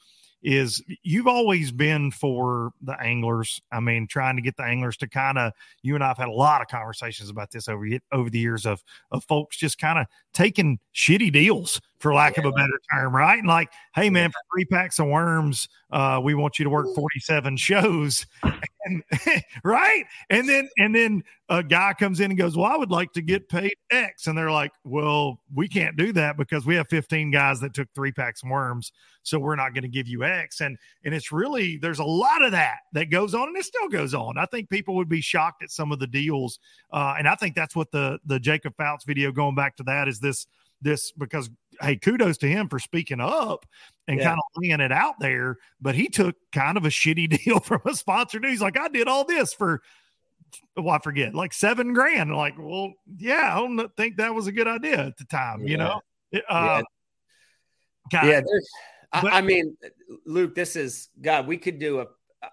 is you've always been for the anglers. I mean, trying to get the anglers to kind of you and I've had a lot of conversations about this over over the years of of folks just kind of taking shitty deals for lack yeah. of a better term, right? And like, hey man, for three packs of worms, uh, we want you to work 47 shows. And, right. And then and then a guy comes in and goes, Well, I would like to get paid X. And they're like, Well, we can't do that because we have 15 guys that took three packs of worms. So we're not going to give you X. And and it's really there's a lot of that that goes on and it still goes on. I think people would be shocked at some of the deals. Uh, and I think that's what the the Jacob Fouts video going back to that is this this because hey, kudos to him for speaking up and yeah. kind of laying it out there. But he took kind of a shitty deal from a sponsor. He's like, I did all this for well, I forget, like seven grand. Like, well, yeah, I don't think that was a good idea at the time, yeah. you know? Uh, yeah. yeah I, but, I, mean, Luke, this is God, we could do a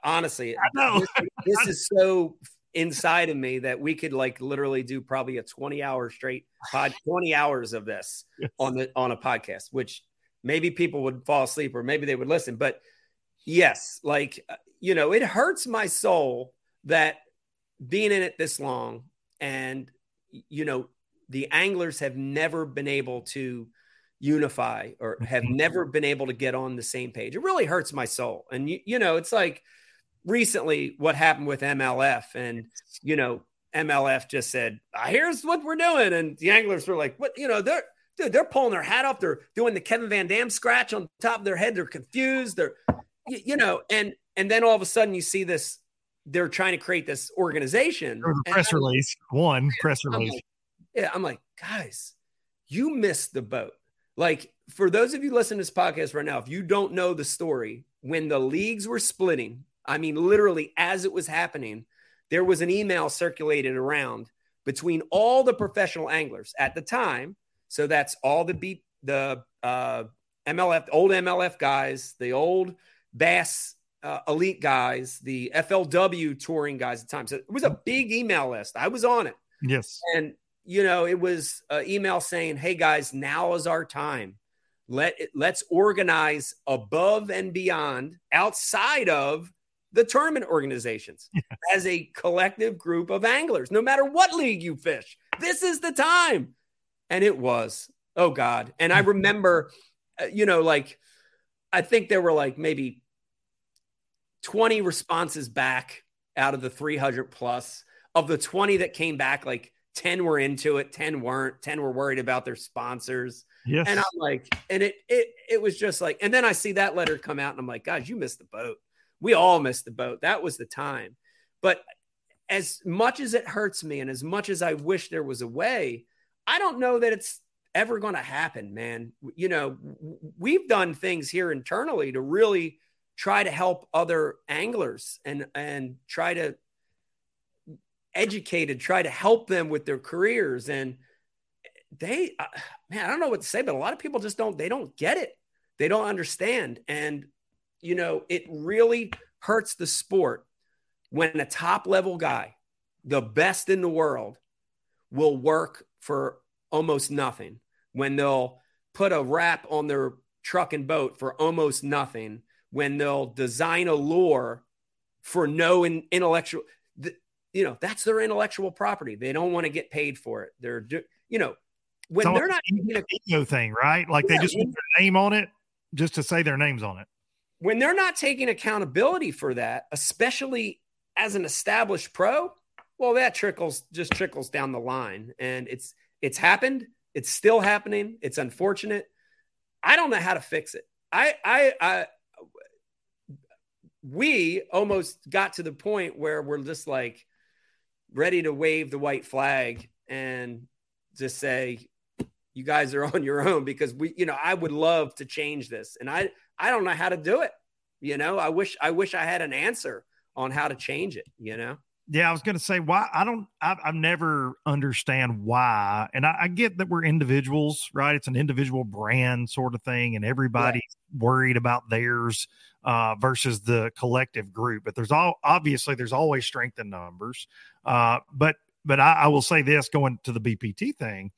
honestly, this, this is so inside of me that we could like literally do probably a 20 hour straight pod 20 hours of this yes. on the on a podcast which maybe people would fall asleep or maybe they would listen but yes like uh, you know it hurts my soul that being in it this long and you know the anglers have never been able to unify or have mm-hmm. never been able to get on the same page it really hurts my soul and you, you know it's like recently what happened with MLF and you know MLF just said ah, here's what we're doing. And the anglers were like what you know they're dude they're pulling their hat off. They're doing the Kevin Van Dam scratch on top of their head. They're confused. They're you, you know and and then all of a sudden you see this they're trying to create this organization. Press release one press release. I'm like, yeah I'm like guys you missed the boat. Like for those of you listening to this podcast right now if you don't know the story when the leagues were splitting I mean, literally, as it was happening, there was an email circulated around between all the professional anglers at the time. So that's all the beat the uh, MLF, old MLF guys, the old Bass uh, elite guys, the FLW touring guys at the time. So it was a big email list. I was on it. Yes. And, you know, it was an email saying, hey guys, now is our time. Let let's organize above and beyond outside of the tournament organizations yes. as a collective group of anglers, no matter what league you fish. This is the time. And it was, oh God. And I remember, uh, you know, like, I think there were like maybe 20 responses back out of the 300 plus. Of the 20 that came back, like 10 were into it, 10 weren't, 10 were worried about their sponsors. Yes. And I'm like, and it it it was just like, and then I see that letter come out and I'm like, guys, you missed the boat we all missed the boat. That was the time. But as much as it hurts me and as much as I wish there was a way, I don't know that it's ever going to happen, man. You know, we've done things here internally to really try to help other anglers and and try to educate and try to help them with their careers and they uh, man, I don't know what to say, but a lot of people just don't they don't get it. They don't understand and you know, it really hurts the sport when a top level guy, the best in the world, will work for almost nothing, when they'll put a wrap on their truck and boat for almost nothing, when they'll design a lure for no in, intellectual, you know, that's their intellectual property. They don't want to get paid for it. They're, you know, when they're not ego thing, right? Like Yeah, they just put their name on it just to say their names on it. When they're not taking accountability for that, especially as an established pro, well, that trickles just trickles down the line, and it's it's happened. It's still happening. It's unfortunate. I don't know how to fix it. I I, I we almost got to the point where we're just like ready to wave the white flag and just say you guys are on your own because we you know I would love to change this and I I don't know how to do it. You know, I wish I wish I had an answer on how to change it, you know. Yeah, I was going to say why I don't. I've, I've never understand why, and I, I get that we're individuals, right? It's an individual brand sort of thing, and everybody's worried about theirs uh, versus the collective group. But there's all obviously there's always strength in numbers. Uh, but but I, I will say this going to the BPT thing,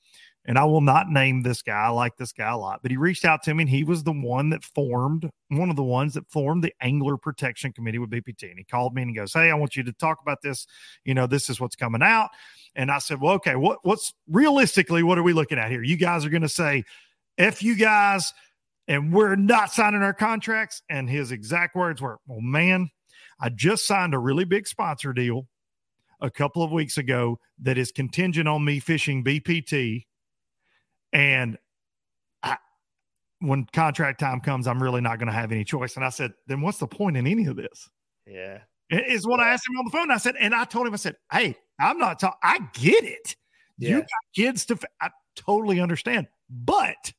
and I will not name this guy. I like this guy a lot, but he reached out to me, and he was the one that formed one of the ones that formed the Angler Protection Committee with BPT. And he called me and he goes, "Hey, I want you to talk about this. You know, this is what's coming out." And I said, "Well, okay, what what's realistically what are we looking at here? You guys are going to say, "F you guys," and we're not signing our contracts." And his exact words were, "Well, man, I just signed a really big sponsor deal." A couple of weeks ago, that is contingent on me fishing BPT, and I, when contract time comes, I'm really not going to have any choice. And I said, then what's the point in any of this? Yeah. Is what I asked him on the phone. I said, and I told him, I said, hey, I'm not talking. I get it. You got kids to. F- I totally understand, but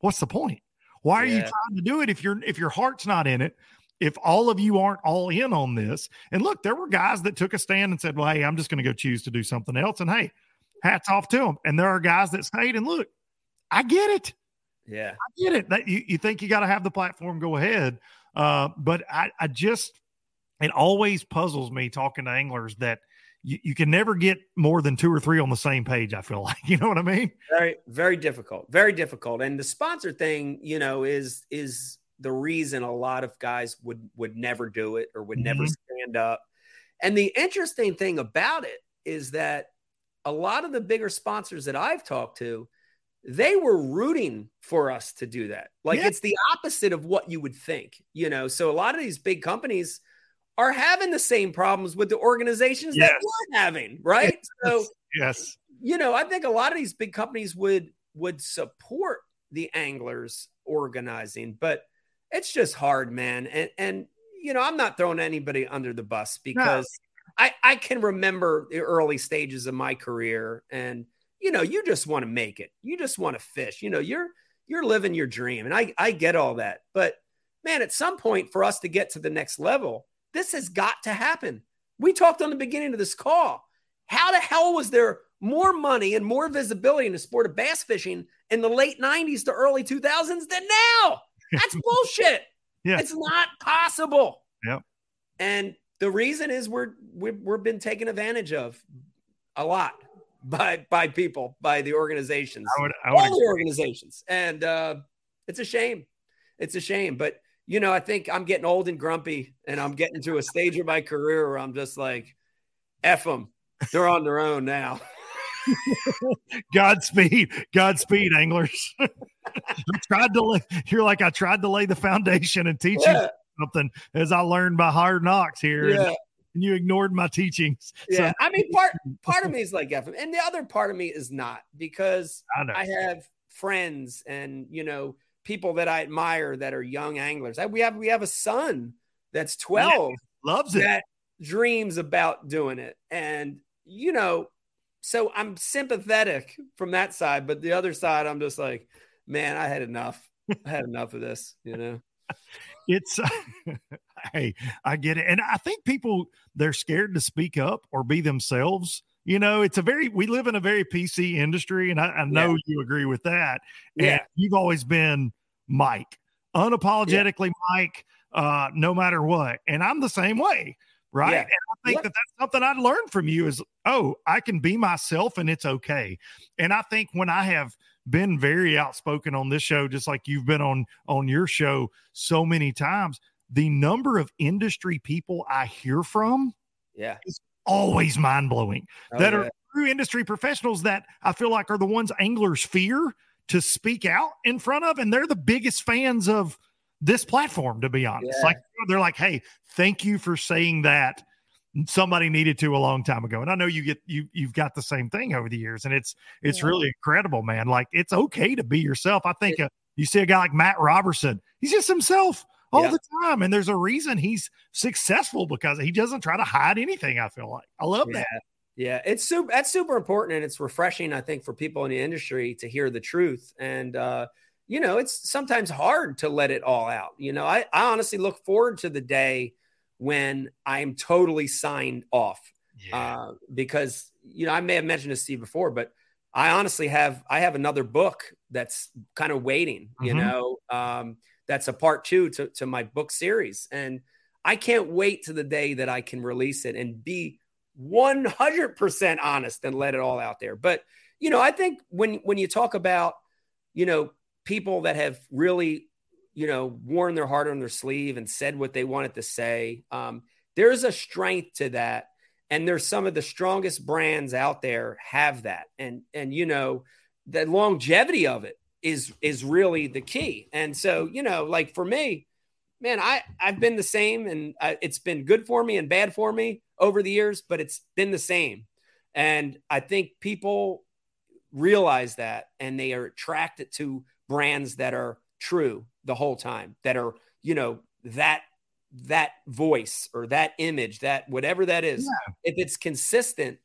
what's the point? Why are you trying to do it if your if your heart's not in it? If all of you aren't all in on this, and look, there were guys that took a stand and said, "Well, hey, I'm just going to go choose to do something else," and hey, hats off to them. And there are guys that stayed, and look, I get it. Yeah. I get it. That you, you think you got to have the platform go ahead. Uh, but I, I just, it always puzzles me talking to anglers that you, you can never get more than two or three on the same page. I feel like, you know what I mean? Very, very difficult. Very difficult. And the sponsor thing, you know, is is the reason a lot of guys would would never do it or would never Mhm. stand up. And the interesting thing about it is that a lot of the bigger sponsors that I've talked to, they were rooting for us to do that. Like Yeah. it's the opposite of what you would think, you know. So a lot of these big companies are having the same problems with the organizations Yes. that we're having, right? So Yes. you know, I think a lot of these big companies would would support the anglers organizing, but it's just hard, man. And and you know, I'm not throwing anybody under the bus because I I can remember the early stages of my career and you know, you just want to make it. You just want to fish. You know, you're you're living your dream and I I get all that. But man, at some point for us to get to the next level, this has got to happen. We talked on the beginning of this call. How the hell was there more money and more visibility in the sport of bass fishing in the late 90s to early 2000s than now? That's bullshit. Yeah. It's not possible. Yep. And the reason is we're we've, we're been taken advantage of a lot by by people, by the organizations I would, I would all the organizations. And uh, it's a shame. It's a shame. But, you know, I think I'm getting old and grumpy and I'm getting to a stage of my career where I'm just like, F them. They're on their own now. Godspeed, Godspeed, anglers. I tried to lay, you're like I tried to lay the foundation and teach Yeah. you something as I learned by hard knocks here, Yeah. And, you ignored my teachings. Yeah. So I mean, part part of me is like 'em, and the other part of me is not because I. I have friends and you know people that I admire that are young anglers. I, we have we have a son that's 12 Loves it. that dreams about doing it. And, you know, so I'm sympathetic from that side, but the other side, I'm just like, man, I had enough. I had enough of this, you know. It's hey, I get it. And I think people they're scared to speak up or be themselves. You know, it's a very we live in a very PC industry, and I, I know Yeah. you agree with that. And Yeah. you've always been Mike, unapologetically Mike, uh, no matter what. And I'm the same way, right? Yeah. And I think Yeah. that that's something I'd learned from you is, oh, I can be myself and it's okay. And I think when I have been very outspoken on this show, just like you've been on on your show so many times, the number of industry people I hear from Yeah. Is always mind blowing Oh, that yeah. are true industry professionals that I feel like are the ones anglers fear to speak out in front of, and they're the biggest fans of this platform. To be honest, Yeah. like they're like, "Hey, thank you for saying that." Somebody needed to a long time ago, and I know you get you you've got the same thing over the years, and it's it's Yeah. really incredible, man. Like it's okay to be yourself. I think uh, you see a guy like Matt Robertson, he's just himself all Yeah. the time, and there's a reason he's successful because he doesn't try to hide anything. I feel like I love Yeah. that. Yeah, it's super. That's super important, and it's refreshing. I think for people in the industry to hear the truth, and uh, you know, it's sometimes hard to let it all out. You know, I, I honestly look forward to the day when I'm totally signed off, uh, because you know I may have mentioned this to you before, but I honestly have I have another book that's kind of waiting. You Mhm. know, um, that's a part two to to my book series, and I can't wait to the day that I can release it and be 100% honest and let it all out there. But, you know, I think when when you talk about, you know, people that have really, you know, worn their heart on their sleeve and said what they wanted to say, um, there's a strength to that. And there's some of the strongest brands out there have that. And and you know, the longevity of it is is really the key. And so, you know, like for me, man, I I've been the same, and I, it's been good for me and bad for me over the years, but it's been the same. And I think people realize that, and they are attracted to brands that are true the whole time, that are you know that that voice or that image, that whatever that is. If it's consistent,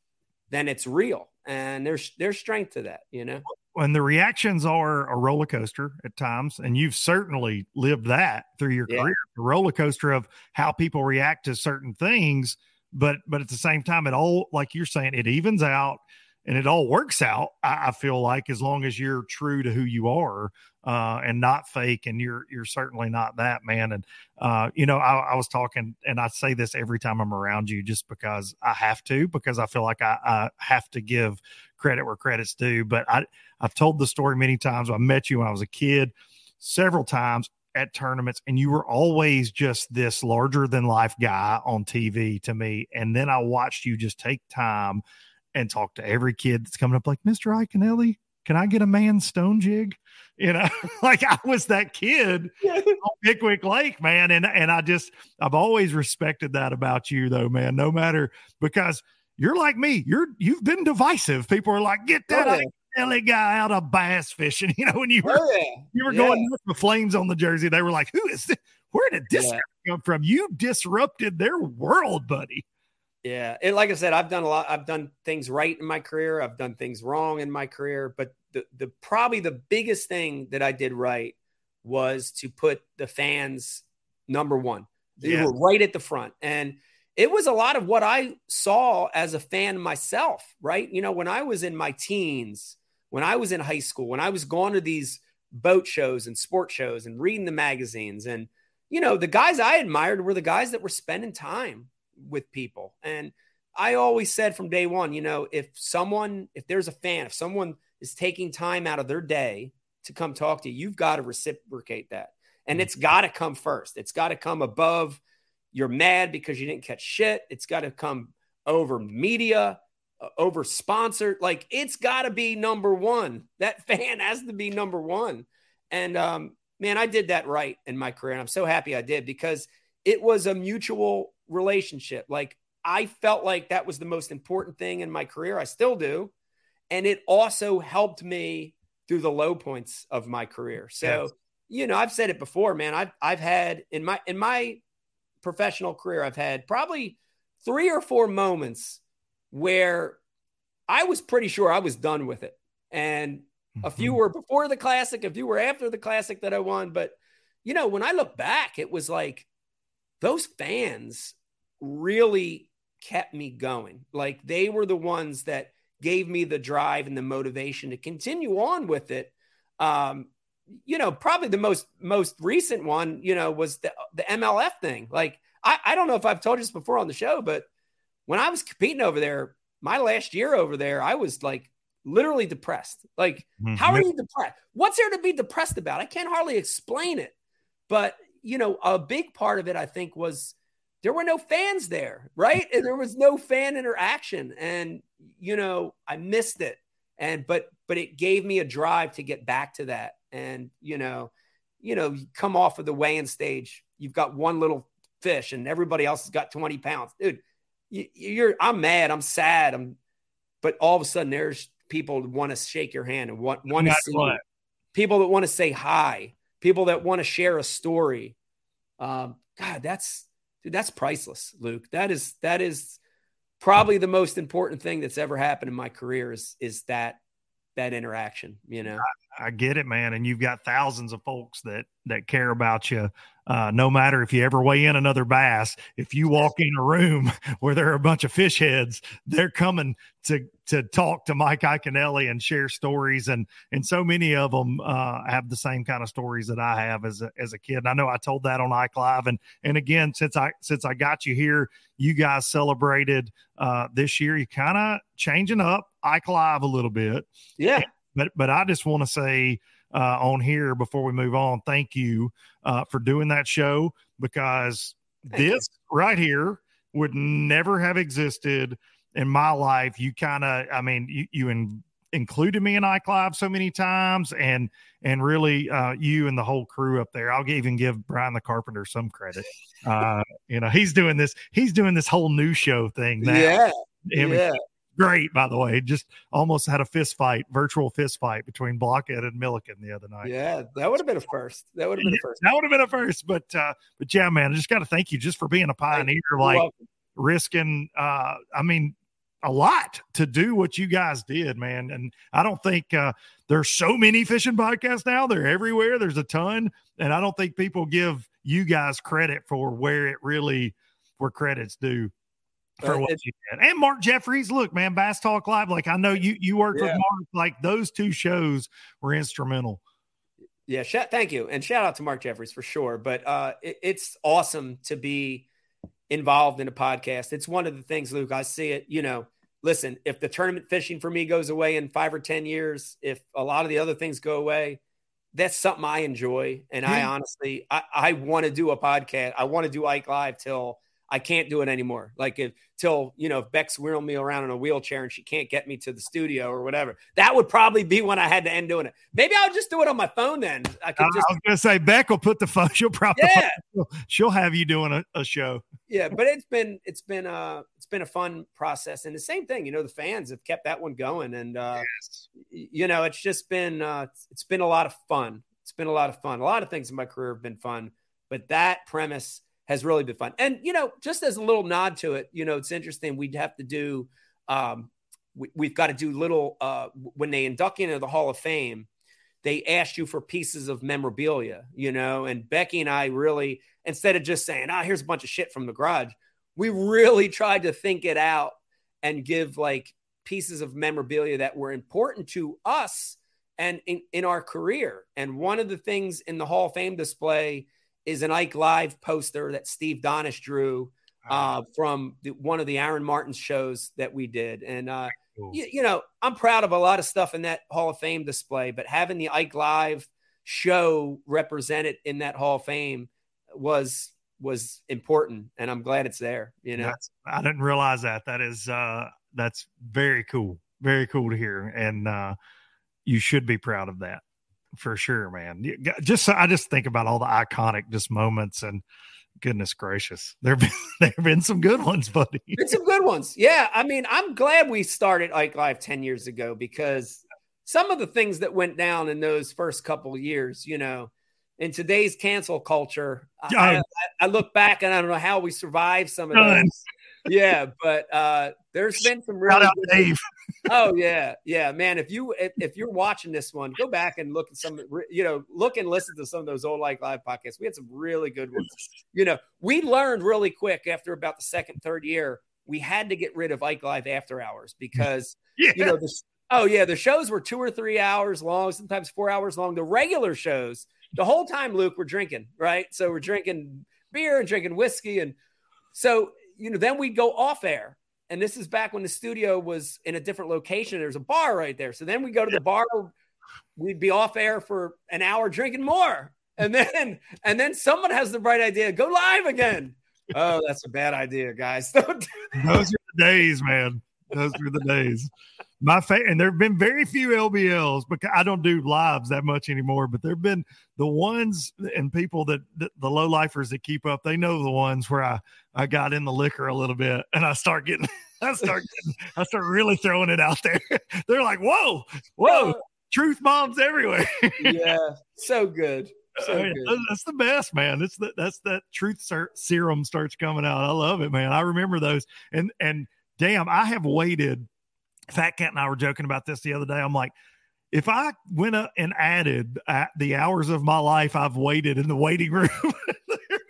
then it's real, and there's there's strength to that, you know. when the reactions are a roller coaster at times, and you've certainly lived that through your Yeah. career, the roller coaster of how people react to certain things, but but at the same time, it all like you're saying, it evens out and it all works out. I, I feel like as long as you're true to who you are uh, and not fake, and you're you're certainly not that man. And uh, you know, I, I was talking, and I say this every time I'm around you, just because I have to, because I feel like I, I have to give credit where credit's due. But I I've told the story many times. I met you when I was a kid several times at tournaments, and you were always just this larger than life guy on TV to me. And then I watched you just take time and talk to every kid that's coming up, like, Mr. Iaconelli, can I get a man stone jig? You know, like I was that kid on Pickwick Lake, man. And and I just I've always respected that about you though, man. No matter because you're like me, you're you've been divisive. People are like, get that Oh, yeah. Guy out of bass fishing. You know, when you oh, were Oh, yeah. you were going with the flames on the jersey, they were like, Who is this? Where did this come from? You disrupted their world, buddy. Yeah. And like I said, I've done a lot, I've done things right in my career. I've done things wrong in my career. But the, the probably the biggest thing that I did right was to put the fans number one. They Yeah. were right at the front. And it was a lot of what I saw as a fan myself, right? You know, when I was in my teens, when I was in high school, when I was going to these boat shows and sport shows and reading the magazines and you know, the guys I admired were the guys that were spending time with people. And I always said from day one, you know, if someone, if there's a fan, if someone is taking time out of their day to come talk to you, you've got to reciprocate that. And it's got to come first. It's got to come above you're mad because you didn't catch shit. It's got to come over media, uh, over sponsored. Like it's got to be number one. That fan has to be number one. And um, man, I did that right in my career. And I'm so happy I did because it was a mutual relationship. Like I felt like that was the most important thing in my career. I still do. And it also helped me through the low points of my career. So, Yes. you know, I've said it before, man. I've I've had in my in my professional career, I've had probably three or four moments where I was pretty sure I was done with it. And a few Mhm. were before the classic, a few were after the classic that I won. But, you know, when I look back, it was like those fans really kept me going. Like they were the ones that gave me the drive and the motivation to continue on with it. Um, you know, probably the most most recent one, you know, was the the MLF thing. Like I, I don't know if I've told you this before on the show, but when I was competing over there, my last year over there, I was like literally depressed. Like, how are you depressed? What's there to be depressed about? I can't hardly explain it. But you know, a big part of it, I think, was there were no fans there, right? And there was no fan interaction. And, you know, I missed it. And but but it gave me a drive to get back to that. And, you know, you know, you come off of the weighing stage, you've got one little fish and everybody else has got 20 pounds. Dude, you, you're I'm mad, I'm sad, I'm but all of a sudden there's people that want to shake your hand and want want to see you. people that want to say hi, people that want to share a story. Um, God, that's dude, that's priceless, Luke. That is that is probably the most important thing that's ever happened in my career is is that that interaction, you know. I get it, man. And you've got thousands of folks that that care about you. Uh, no matter if you ever weigh in another bass, if you walk in a room where there are a bunch of fish heads, they're coming to to talk to Mike Iaconelli and share stories, and and so many of them uh, have the same kind of stories that I have as a as a kid. And I know I told that on Ike Live, and and again since I since I got you here, you guys celebrated uh, this year. You kind of changing up Ike Live a little bit Yeah. but but I just want to say uh, on here before we move on, thank you uh, for doing that show because Thank you. this right here would never have existed in my life. You kind of, I mean, you you in, included me in Ike Live so many times, and and really uh, you and the whole crew up there. I'll even give Brian the Carpenter some credit. Uh, you know, he's doing this. He's doing this whole new show thing now. Yeah. Him and yeah. great, by the way. Just almost had a fist fight, virtual fist fight between Blockhead and Milliken the other night. Yeah. That would have been a first. That would have been a first. That would have been a first, but uh, but yeah, man, I just got to thank you just for being a pioneer, like risking. Uh, I mean, a lot to do what you guys did, man. And I don't think uh, there's so many fishing podcasts now. They're everywhere. There's a ton, and I don't think people give you guys credit for where it really where credit's due for Uh, what you did. And Mark Jeffries, look, man, Bass Talk Live. Like I know you you worked with Mark. Like those two shows were instrumental. Yeah, shout, thank you, and shout out to Mark Jeffries for sure. But uh, it, it's awesome to be involved in a podcast. It's one of the things, Luke. I see it. You know, listen, if the tournament fishing for me goes away in five or ten years, if a lot of the other things go away, that's something I enjoy. And I honestly, I, I want to do a podcast. I want to do Ike Live till I can't do it anymore. Like if till you know, if Beck's wheeling me around in a wheelchair and she can't get me to the studio or whatever, that would probably be when I had to end doing it. Maybe I'll just do it on my phone then. I could just I was gonna say Beck will put the phone. She'll probably yeah, she'll have you doing a, a show. yeah. But it's been it's been uh it's been a fun process, and the same thing. You know, the fans have kept that one going, and uh, y- you know, it's just been uh, it's been a lot of fun. It's been a lot of fun. A lot of things in my career have been fun, but that premise has really been fun. And you know, just as a little nod to it, you know, it's interesting. We'd have to do. Um, we, we've got to do little uh, when they induct you into the Hall of Fame. They asked you for pieces of memorabilia, you know, and Becky and I really, instead of just saying, "Ah, here's a bunch of shit from the garage," we really tried to think it out and give like pieces of memorabilia that were important to us and in, in our career. And one of the things in the Hall of Fame display is an Ike Live poster that Steve Donish drew uh, from the, one of the Aaron Martin shows that we did. And, uh, Cool. you, you know, I'm proud of a lot of stuff in that Hall of Fame display, but having the Ike Live show represented in that Hall of Fame was was important and I'm glad it's there, you know. That's, I didn't realize that. That is uh that's very cool. Very cool to hear. And uh you should be proud of that for sure, man. Just I just think about all the iconic just moments and goodness gracious. There've been there've been some good ones, buddy. It's some good ones. Yeah. I mean, I'm glad we started Ike Live 10 years ago because some of the things that went down in those first couple of years, you know, in today's cancel culture, I, I, I look back and I don't know how we survived some of those. yeah, but uh, there's been some Shout really out good- Dave. oh yeah, yeah, man. If you if, if you're watching this one, go back and look at some, you know, look and listen to some of those old Ike Live podcasts. We had some really good ones. You know, we learned really quick after about the second, third year, we had to get rid of Ike Live after hours because Yeah. you know the oh yeah, the shows were two or three hours long, sometimes four hours long. The regular shows, the whole time, Luke, we're drinking, right? So we're drinking beer and drinking whiskey, and so you know, then we'd go off air. And this is back when the studio was in a different location. There's a bar right there. So then we go to the bar. We'd be off air for an hour drinking more. And then and then someone has the bright idea, go live again. Oh, that's a bad idea, guys. Don't do Those are the days, man. Those were the days. My fa- and there have been very few LBLs because I don't do lives that much anymore. But there have been the ones and people that, that the low lifers that keep up. They know the ones where I I got in the liquor a little bit and I start getting I start getting, I start really throwing it out there. They're like, whoa, whoa, truth bombs everywhere. yeah, so good. So. That's the best, man. It's that that's that truth ser- serum starts coming out. I love it, man. I remember those, and and damn, I have waited. Fat Cat and I were joking about this the other day. I'm like, if I went up and added uh, the hours of my life I've waited in the waiting room.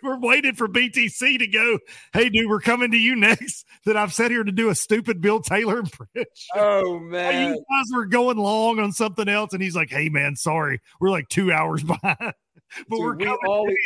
We're waiting for BTC to go. Hey, dude, we're coming to you next. That I've sat here to do a stupid Bill Taylor impression. Oh man. you guys were going long on something else, and he's like, "Hey, man, sorry, we're like two hours behind, but Dude, we're we coming." always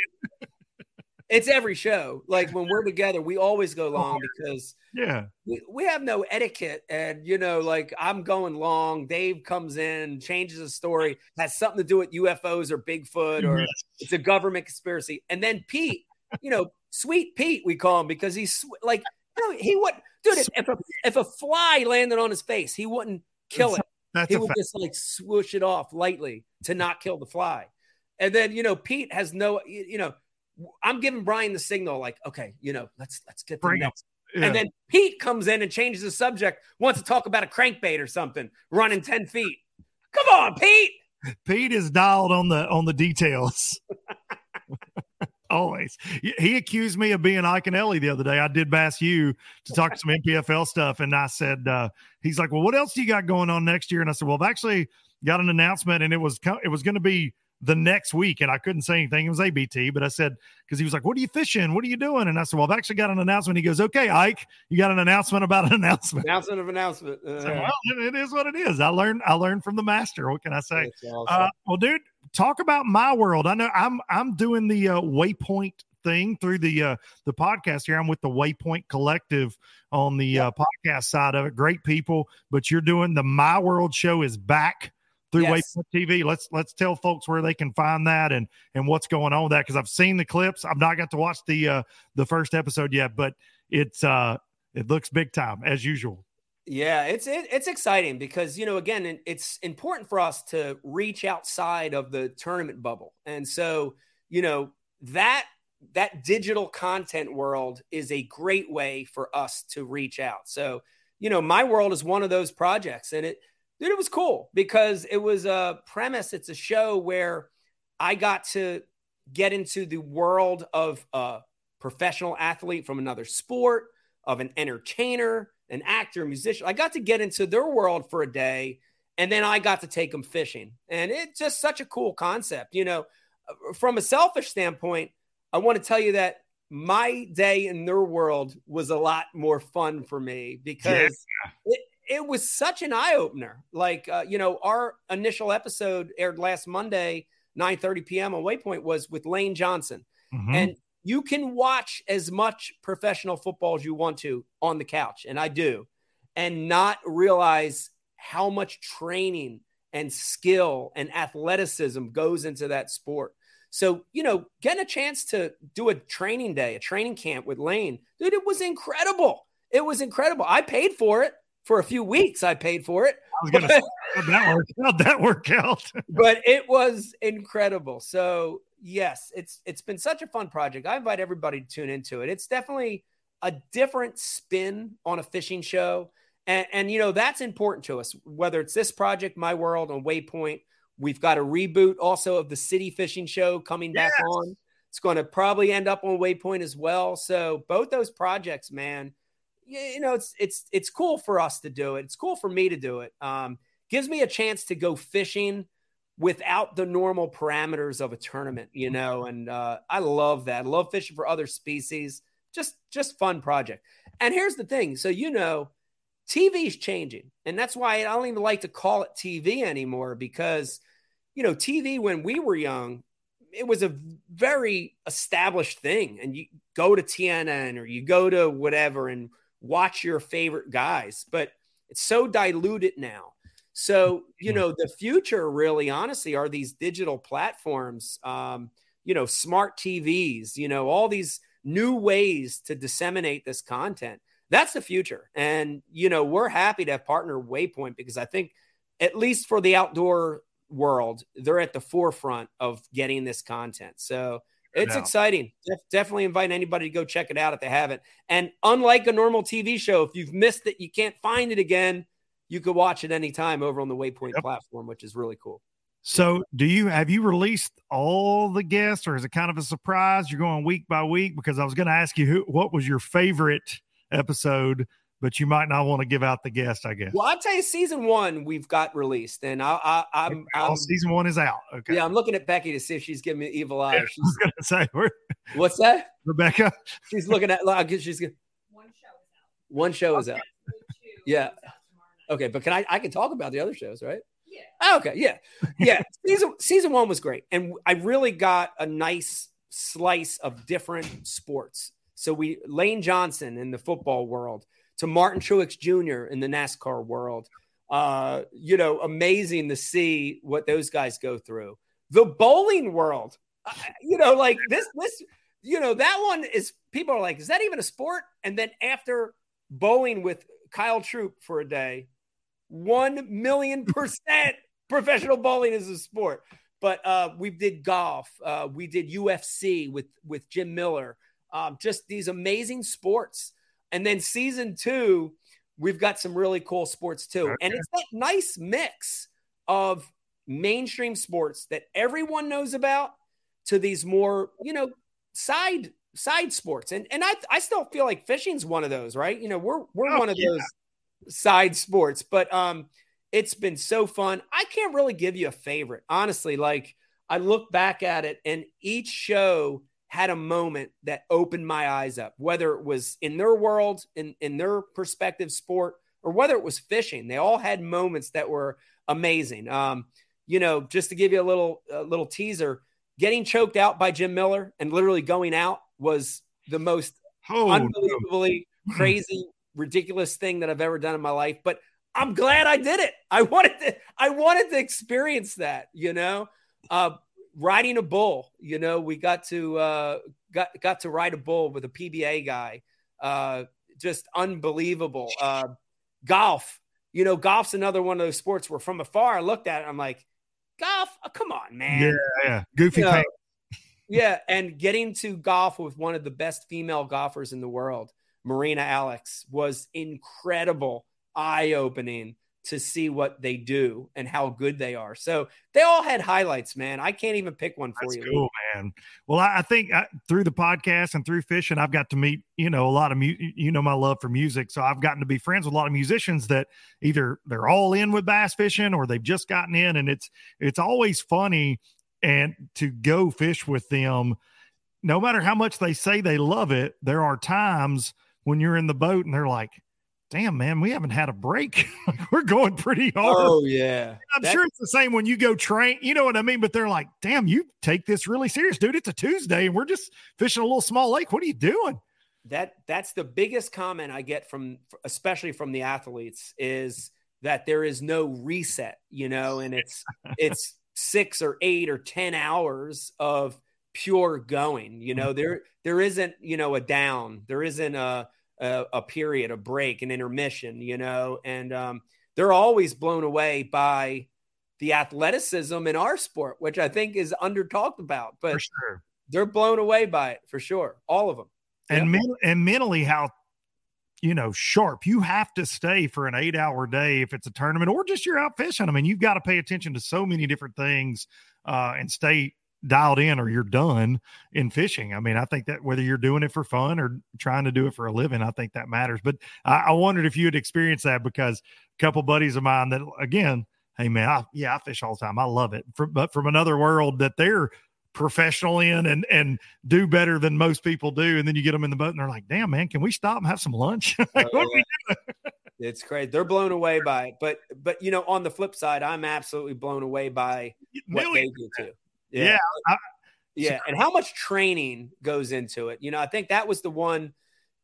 it's every show. Like when we're together, we always go oh, long because yeah, we, we have no etiquette. And you know, like I'm going long. Dave comes in, changes the story, has something to do with UFOs or Bigfoot or Yes. it's a government conspiracy. And then Pete, you know, sweet Pete, we call him because he's like, you know, he would, dude. If, if a if a fly landed on his face, he wouldn't kill it. that's He would fact. just like swoosh it off lightly to not kill the fly. And then you know, Pete has no, you know, I'm giving Brian the signal, like, okay, you know, let's let's get to the next. Yeah. And then Pete comes in and changes the subject, wants to talk about a crankbait or something, running 10 feet. Come on, Pete. Pete is dialed on the on the details. Always. He- accused me of being Iaconelli the other day. I did Bass U to talk some NPFL stuff, and I said, uh, "He's like, well, what else do you got going on next year?" And I said, "Well, I've actually got an announcement, and it was it was going to be the next week, and I couldn't say anything. It was ABT, but I said because he was like, "What are you fishing? What are you doing?" And I said, "Well, I've actually got an announcement." He goes, "Okay, Ike, you got an announcement about an announcement." Announcement of announcement. Uh, So, well, it- it is what it is. I learned. I learned from the master. What can I say? awesome. Uh, well, dude, talk about my world. I know I'm I'm doing the uh, Waypoint thing through the uh, the podcast here. I'm with the Waypoint Collective on the uh, podcast side of it. Great people, but you're doing the My World show is back through Yes. Waypoint TV. Let's let's tell folks where they can find that and and what's going on with that because I've seen the clips. I've not got to watch the uh, the first episode yet, but it's uh it looks big time as usual. Yeah, it's it, it's exciting because you know again it's important for us to reach outside of the tournament bubble, and so you know that that digital content world is a great way for us to reach out. So you know my world is one of those projects, and it dude it was cool because it was a premise. It's a show where I got to get into the world of a professional athlete from another sport, of an entertainer, an actor, musician. I got to get into their world for a day, and then I got to take them fishing. And it's just such a cool concept. You know, from a selfish standpoint, I want to tell you that my day in their world was a lot more fun for me because it, it was such an eye opener. Like, uh, you know, our initial episode aired last Monday, 9 30 p.m. on Waypoint was with Lane Johnson. Mhm. And you can watch as much professional football as you want to on the couch, and I do, and not realize how much training and skill and athleticism goes into that sport. So, you know, getting a chance to do a training day, a training camp with Lane, dude, it was incredible. It was incredible. I paid for it for a few weeks. I paid for it, I was gonna say that work. How'd that work out? but it was incredible. So yes, it's it's been such a fun project. I invite everybody to tune into it. It's definitely a different spin on a fishing show. And, and you know, that's important to us, whether it's this project, My World on Waypoint. We've got a reboot also of the City Fishing Show coming back on. It's going to probably end up on Waypoint as well. So both those projects, man, you know, it's it's it's cool for us to do it. It's cool for me to do it. Um, gives me a chance to go fishing without the normal parameters of a tournament, you know, and uh, I love that. I love fishing for other species. Just just fun project. And here's the thing. So you know, TV's changing. And that's why I don't even like to call it TV anymore because, you know, TV when we were young, it was a very established thing. And you go to TNN or you go to whatever and watch your favorite guys, but it's so diluted now. So, you know, the future really honestly are these digital platforms, um, you know, smart TVs, you know, all these new ways to disseminate this content. That's the future. And, you know, we're happy to have partner Waypoint because I think, at least for the outdoor world, they're at the forefront of getting this content. So it's Yeah. exciting. Def- definitely invite anybody to go check it out if they haven't. And unlike a normal TV show, if you've missed it, you can't find it again. You could watch it anytime over on the Waypoint Yep. platform, which is really cool. So, do you have you released all the guests, or is it kind of a surprise? You're going week by week because I was going to ask you who, what was your favorite episode, but you might not want to give out the guest. I guess. Well, I'll tell you, season one we've got released, and I, I, I'm, All I'm season one is out. Okay. yeah, I'm looking at Becky to see if she's giving me evil eye. Yeah, I She's, was going to say, where, what's that? Rebecca. She's looking at. like, She's One show is out. one show is out. Yeah. is out tomorrow night. Okay, but can I? I can talk about the other shows, right? Yeah. Oh, okay, yeah, yeah. season season one was great, and I really got a nice slice of different sports. So we Lane Johnson in the football world, to Martin Truex Jr. in the NASCAR world. Uh, you know, amazing to see what those guys go through. The bowling world, uh, you know, like this, this, you know, that one is people are like, is that even a sport? And then after bowling with Kyle Troup for a day, one million percent professional bowling is a sport. But uh, we did golf, uh, we did UFC with with Jim Miller, um, just these amazing sports. And then season two, we've got some really cool sports too, and it's that nice mix of mainstream sports that everyone knows about to these more you know side side sports. And and i i still feel like fishing's one of those right? You know we're we're Oh, one of yeah. those side sports but um it's been so fun. I can't really give you a favorite honestly. Like i look back at it and each show had a moment that opened my eyes up whether it was in their world in in their perspective sport or whether it was fishing they all had moments that were amazing um you know just to give you a little a little teaser getting choked out by Jim Miller and literally going out was the most Oh, no. unbelievably crazy, ridiculous thing that I've ever done in my life. But I'm glad I did it. I wanted to, I wanted to experience that, you know. Uh riding a bull, you know, we got to uh got got to ride a bull with a PBA guy. Uh just unbelievable. Uh golf, you know, golf's another one of those sports where from afar I looked at it, I'm like, golf, oh, come on, man. Yeah, yeah. Goofy You know, yeah, and getting to golf with one of the best female golfers in the world, Marina Alex, was incredible, eye opening to see what they do and how good they are. So they all had highlights, man. I can't even pick one for That's you. cool, man. Well, I, I think I, through the podcast and through fishing, I've got to meet, you know, a lot of, mu- you know, my love for music. So I've gotten to be friends with a lot of musicians that either they're all in with bass fishing or they've just gotten in. And it's, it's always funny and to go fish with them, no matter how much they say they love it, there are times when you're in the boat and they're like, damn, man, we haven't had a break. We're going pretty hard. Oh yeah. I'm sure it's the same when you go train. You know what I mean? But they're like, damn, you take this really serious, dude. It's a Tuesday and we're just fishing a little small lake. What are you doing? that that's the biggest comment I get from especially from the athletes is that there is no reset, you know, and it's it's 6 or 8 or 10 hours of pure going, you know. Mm-hmm. There there isn't, you know, a down. There isn't a a, a period, a break, an intermission, you know, and um they're always blown away by the athleticism in our sport, which I think is under talked about, but For sure. they're blown away by it for sure. All of them. And men- and mentally, how you know sharp you have to stay for an eight hour day if it's a tournament or just you're out fishing. I mean, you've got to pay attention to so many different things uh, and stay dialed in or you're done in fishing. I mean, I think that whether you're doing it for fun or trying to do it for a living, I think that matters. But I, I wondered if you had experienced that because a couple buddies of mine that again, hey man, I, yeah, I fish all the time. I love it. From, but from another world that they're professional in and and do better than most people do. And then you get them in the boat and they're like, damn man, can we stop and have some lunch? like, Oh, It's crazy. They're blown away by it. But but you know, on the flip side, I'm absolutely blown away by what they do too. Yeah, I- yeah, and how much training goes into it. You know, I think that was the one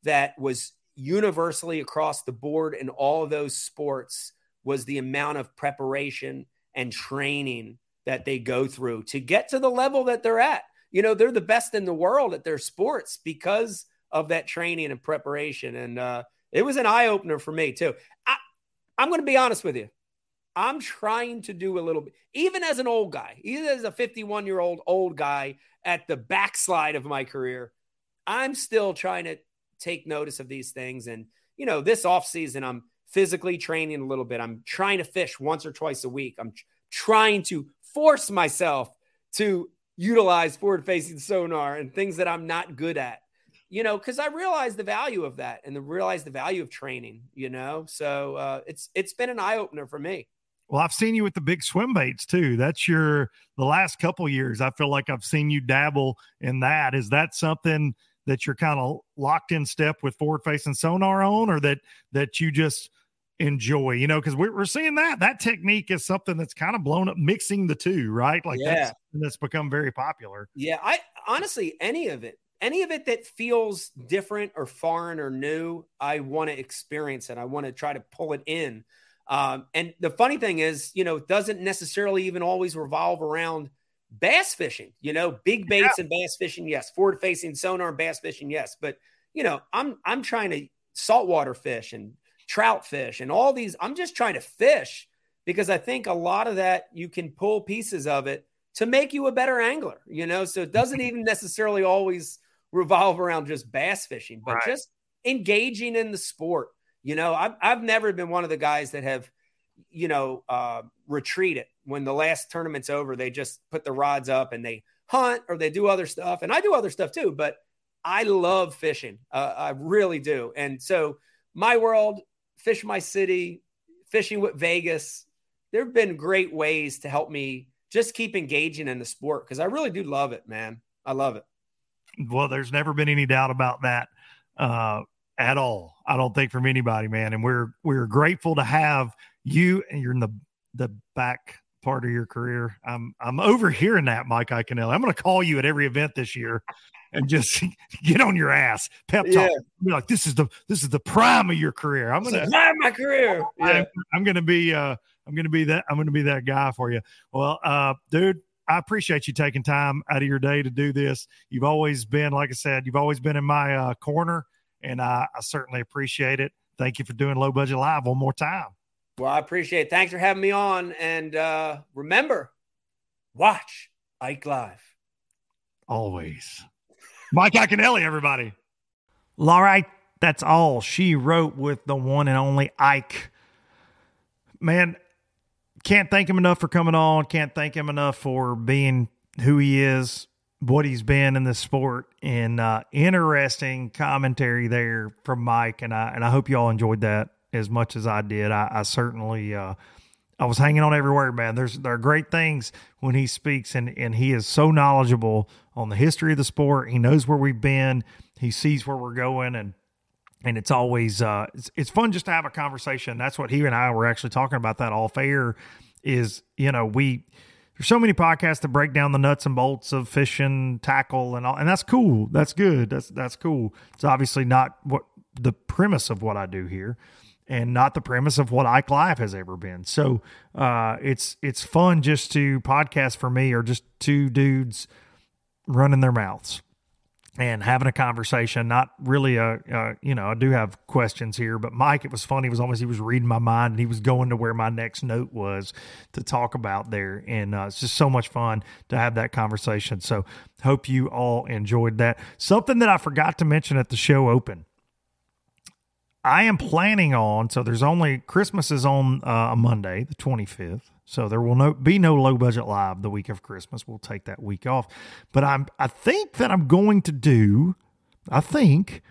that was universally across the board in all of those sports was the amount of preparation and training that they go through to get to the level that they're at. You know, they're the best in the world at their sports because of that training and preparation. And uh, it was an eye opener for me too. I, I'm going to be honest with you. I'm trying to do a little bit, even as an old guy, even as a 51 year old old guy at the backslide of my career, I'm still trying to take notice of these things. And, you know, this off season, I'm physically training a little bit. I'm trying to fish once or twice a week. I'm trying to force myself to utilize forward facing sonar and things that I'm not good at, you know, because I realize the value of that and the realize the value of training, you know. So uh, it's it's been an eye opener for me. Well, I've seen you with the big swim baits too. That's your the last couple years. I feel like I've seen you dabble in that. Is that something that you're kind of locked in step with forward facing sonar on, or that that you just enjoy? You know, because we're we're seeing that that technique is something that's kind of blown up, mixing the two, right? Like Yeah. that's that's become very popular. Yeah, I honestly any of it, any of it that feels different or foreign or new, I want to experience it. I want to try to pull it in. Um, and the funny thing is, you know, it doesn't necessarily even always revolve around bass fishing. You know, big baits and bass fishing, yes. Forward facing sonar and bass fishing, yes. But you know, I'm I'm trying to saltwater fish and trout fish and all these. I'm just trying to fish because I think a lot of that you can pull pieces of it to make you a better angler, you know? So it doesn't even necessarily always revolve around just bass fishing, but Right. just engaging in the sport. You know, I've, I've never been one of the guys that have, you know, uh, retreated when the last tournament's over. They just put the rods up and they hunt or they do other stuff. And I do other stuff too, but I love fishing. Uh, I really do. And so my world, fish my city, fishing with Vegas, there have been great ways to help me just keep engaging in the sport because I really do love it, man. I love it. Well, there's never been any doubt about that uh, at all. I don't think from anybody, man. And we're we're grateful to have you. And you're in the the back part of your career. I'm I'm overhearing that, Mike Iaconelli. I'm going to call you at every event this year and just get on your ass, pep talk. Yeah. Be like, this is the this is the prime of your career. I'm gonna prime my career. Yeah. I'm, I'm gonna be uh I'm gonna be that I'm gonna be that guy for you. Well, uh, dude, I appreciate you taking time out of your day to do this. You've always been, like I said, you've always been in my uh, corner, and I, I certainly appreciate it. Thank you for doing low budget live one more time. Well, I appreciate it. Thanks for having me on. And uh, remember, watch Ike Live. Always, Mike Iaconelli, everybody. All right, that's all she wrote with the one and only Ike. Man, can't thank him enough for coming on. Can't thank him enough for being who he is, what he's been in the sport, and uh, interesting commentary there from Mike. And I and I hope y'all enjoyed that as much as I did. I, I certainly uh, I was hanging on every word, man. There's there are great things when he speaks, and and he is so knowledgeable on the history of the sport. He knows where we've been. He sees where we're going, and and it's always uh it's, it's fun just to have a conversation that's what he and i were actually talking about that off air is you know we there's so many podcasts that break down the nuts and bolts of fishing tackle and all and that's cool. That's good. That's that's cool. It's obviously not what the premise of what i do here and not the premise of what Ike Live has ever been. So uh, it's it's fun just to podcast for me or just two dudes running their mouths and having a conversation. Not really a, uh, you know, I do have questions here, but Mike, it was funny. It was almost he was reading my mind and he was going to where my next note was to talk about there, and uh, it's just so much fun to have that conversation. So hope you all enjoyed that. Something that I forgot to mention at the show open. I am planning on so there's only Christmas is on uh, a Monday, the 25th. So there will no be no low budget live the week of Christmas. We'll take that week off. But I'm I think that I'm going to do I think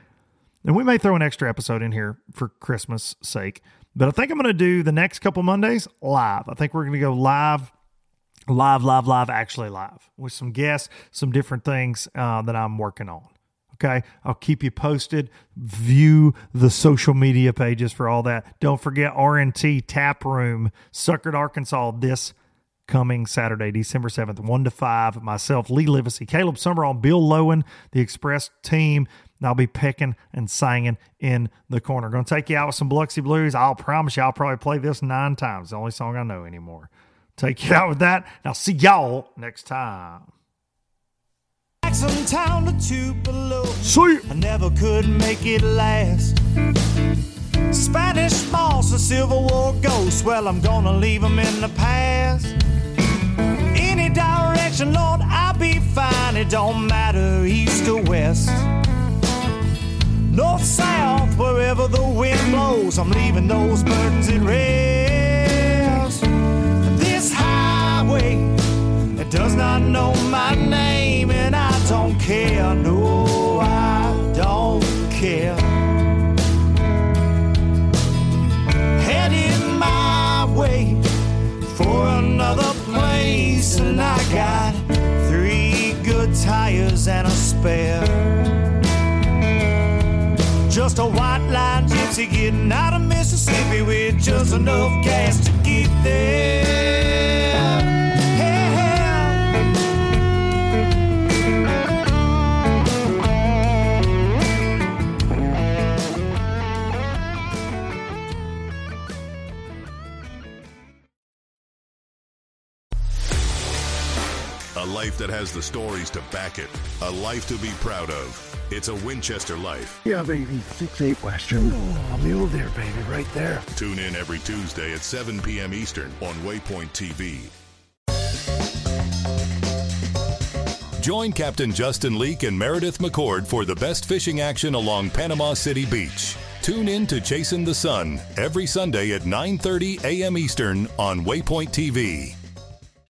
and we may throw an extra episode in here for Christmas sake. But I think I'm going to do the next couple Mondays live. I think we're going to go live live, live, live, actually live with some guests, some different things uh, that I'm working on. Okay. I'll keep you posted. View the social media pages for all that. Don't forget RNT Tap Room, Suckert, Arkansas, this coming Saturday, December 7th, 1 to 5. Myself, Lee Livesay, Caleb Sumrall, Bill Lowen, the Express team. And I'll be picking and singing in the corner. Going to take you out with some Biloxi Blues. I'll promise you, I'll probably play this nine times. The only song I know anymore. Take you out with that. And I'll see y'all next time. Jackson town to Tupelo. Ya. I never could make it last. Spanish moss, a Civil War ghost. Well, I'm gonna leave 'em in the past. Any direction, Lord, I'll be fine. It don't matter, east or west. North, south, wherever the wind blows, I'm leaving those burdens at rest. This highway, it does not know my name, and I don't care. No, I don't care. Heading my way for another place, and I got three good tires and a spare. Just a white line gypsy getting out of Mississippi with just enough gas to get there. Life that has the stories to back it. A life to be proud of. It's a Winchester life. Yeah, baby. Six eight Western. A mule deer, baby, right there. Tune in every Tuesday at 7 p.m. Eastern on Waypoint TV. Join Captain Justin Leake and Meredith McCord for the best fishing action along Panama City Beach. Tune in to Chasing the Sun every Sunday at 9:30 a.m. Eastern on Waypoint TV.